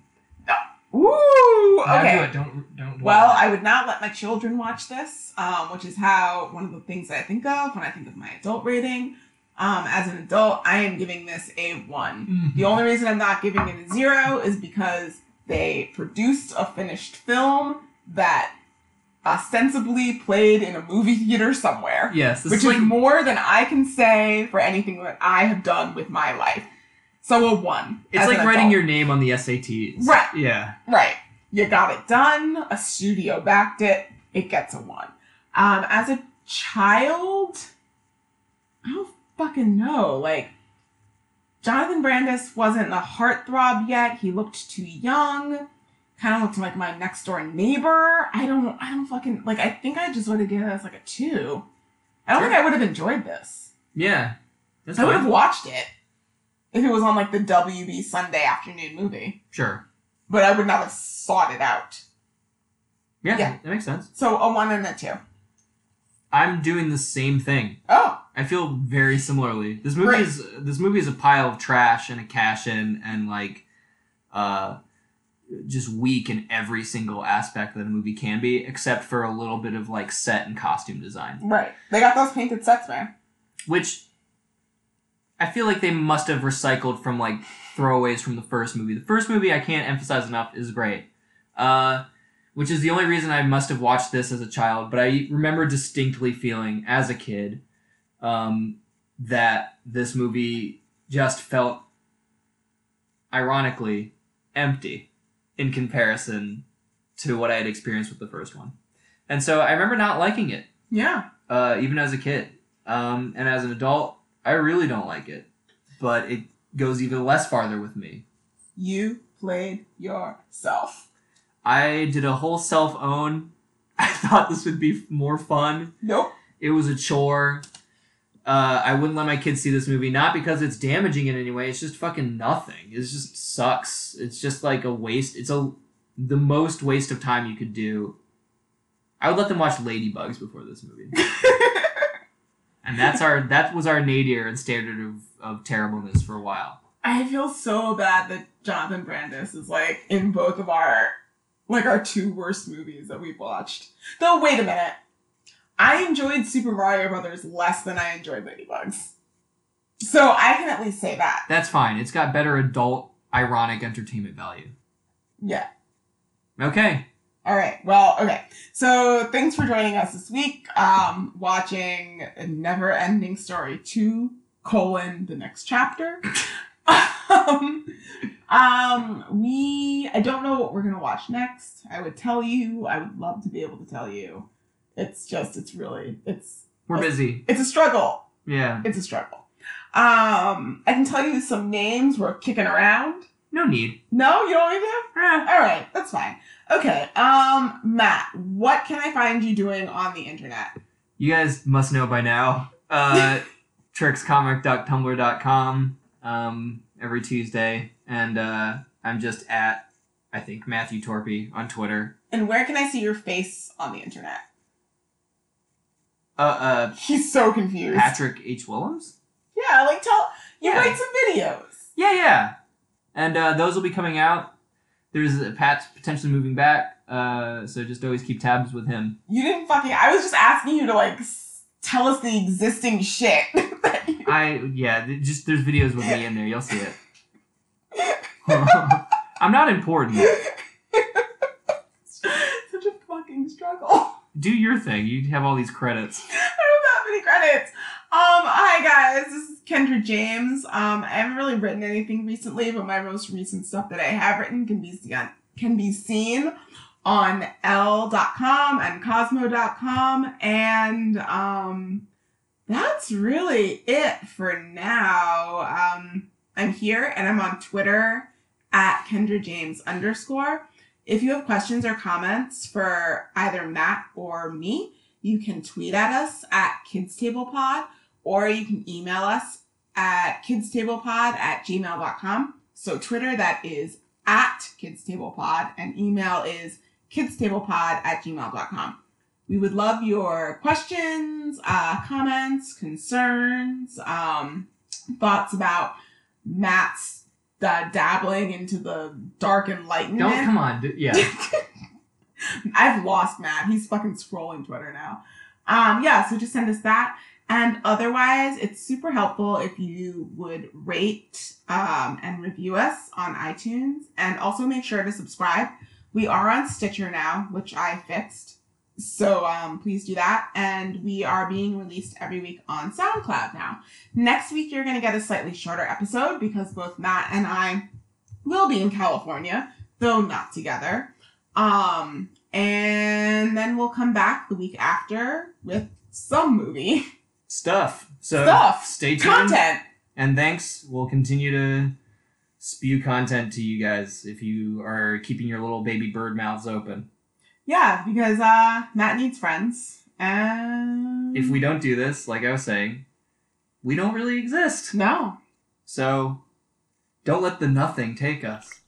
Ooh. Okay. do it. Don't don't. Well, I would not let my children watch this, um, which is how one of the things that I think of when I think of my adult rating. Um, as an adult, I am giving this a one. Mhm. The only reason I'm not giving it a zero is because they produced a finished film that ostensibly played in a movie theater somewhere, yes, which is is more than I can say for anything that I have done with my life. So a one. it's like writing adult. your name on the SATs. Right. Yeah. Right. You got it done. A studio backed it. It gets a one. Um, as a child, I don't fucking know. Like, Jonathan Brandis wasn't a heartthrob yet. He looked too young. Kind of looked like my next door neighbor. I don't. I don't fucking like. I think I just would have given this like a two. I don't Sure. think I would have enjoyed this. Yeah. I would have watched it if it was on like the WB Sunday afternoon movie, Sure. but I would not have sought it out. Yeah, Yeah. that makes sense. So a one and a two. I'm doing the same thing. Oh, I feel very similarly. This movie Right. is this movie is a pile of trash and a cash in and like uh just weak in every single aspect that a movie can be, except for a little bit of like set and costume design. right. They got those painted sets, man. Which I feel like they must have recycled from like throwaways from the first movie. The first movie I can't emphasize enough is great. Uh which is the only reason I must have watched this as a child, but I remember distinctly feeling as a kid um, that this movie just felt ironically empty in comparison to what I had experienced with the first one. And so I remember not liking it, Yeah. uh, even as a kid. Um, and as an adult, I really don't like it. But it goes even less farther with me. You played yourself. I did a whole self own. I thought this would be more fun. Nope. It was a chore. Uh, I wouldn't let my kids see this movie, not because it's damaging in any way. It's just fucking nothing. It just sucks. It's just like a waste. It's a the most waste of time you could do. I would let them watch Ladybugs before this movie, and that's our that was our nadir and standard of, of terribleness for a while. I feel so bad that Jonathan Brandis is like in both of our like our two worst movies that we've watched. Though wait a minute. I enjoyed Super Mario Brothers less than I enjoyed Ladybugs. So I can at least say that. That's fine. It's got better adult ironic entertainment value. Yeah. Okay. All right. Well, okay. So thanks for joining us this week. Um, watching a Never Ending Story 2, colon, the next chapter. um, um, we, I don't know what we're going to watch next. I would tell you. I would love to be able to tell you. It's just, it's really, it's, We're busy. it's a struggle. Yeah. It's a struggle. Um, I can tell you some names we're kicking around. No need. No, you don't need to? Eh. All right, that's fine. Okay, um, Matt, what can I find you doing on the internet? You guys must know by now. Uh, trickscomic.tumblr.com. um, every Tuesday, and uh, I'm just at I think Matthew Torpy on Twitter. And where can I see your face on the internet? Uh, uh, He's so confused. Patrick H. Willems. Yeah, like tell you Yeah. write some videos. Yeah, yeah, and uh, those will be coming out. There's uh, Pat's potentially moving back, uh, so just always keep tabs with him. You didn't fucking. I was just asking you to like s- tell us the existing shit. that you- I yeah, th- just there's videos with me in there. You'll see it. I'm not important. Such a fucking struggle. Do your thing. You have all these credits. I don't have that many credits. Um, hi guys, this is Kendra James. Um, I haven't really written anything recently, but my most recent stuff that I have written can be seen can be seen on Elle.com and Cosmo.com, and um, that's really it for now. Um, I'm here and I'm on Twitter at Kendra James underscore. If you have questions or comments for either Matt or me, you can tweet at us at kidstablepod or you can email us at kidstablepod at gmail.com. So Twitter, that is at kidstablepod, and email is kidstablepod at gmail.com. We would love your questions, uh, comments, concerns, um, thoughts about Matt's uh, dabbling into the dark enlightenment. Don't come on. d- Yeah. I've lost Matt. He's fucking scrolling Twitter now. Um, yeah, so just send us that. And otherwise, it's super helpful if you would rate um, and review us on iTunes. And also make sure to subscribe. We are on Stitcher now, which I fixed. So um, please do that. And we are being released every week on SoundCloud now. Next week, you're going to get a slightly shorter episode because both Matt and I will be in California, though not together. Um, and then we'll come back the week after with some movie Stuff. So Stuff. stay tuned. content. And thanks. We'll continue to spew content to you guys if you are keeping your little baby bird mouths open. Yeah, because uh, Matt needs friends, and If we don't do this, like I was saying, we don't really exist. no, So don't let the nothing take us.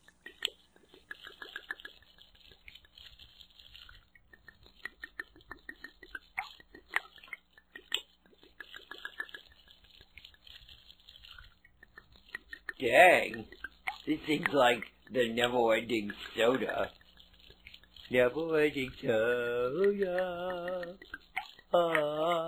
Dang. This thing's like the never ending soda. Never ending soda. Ah.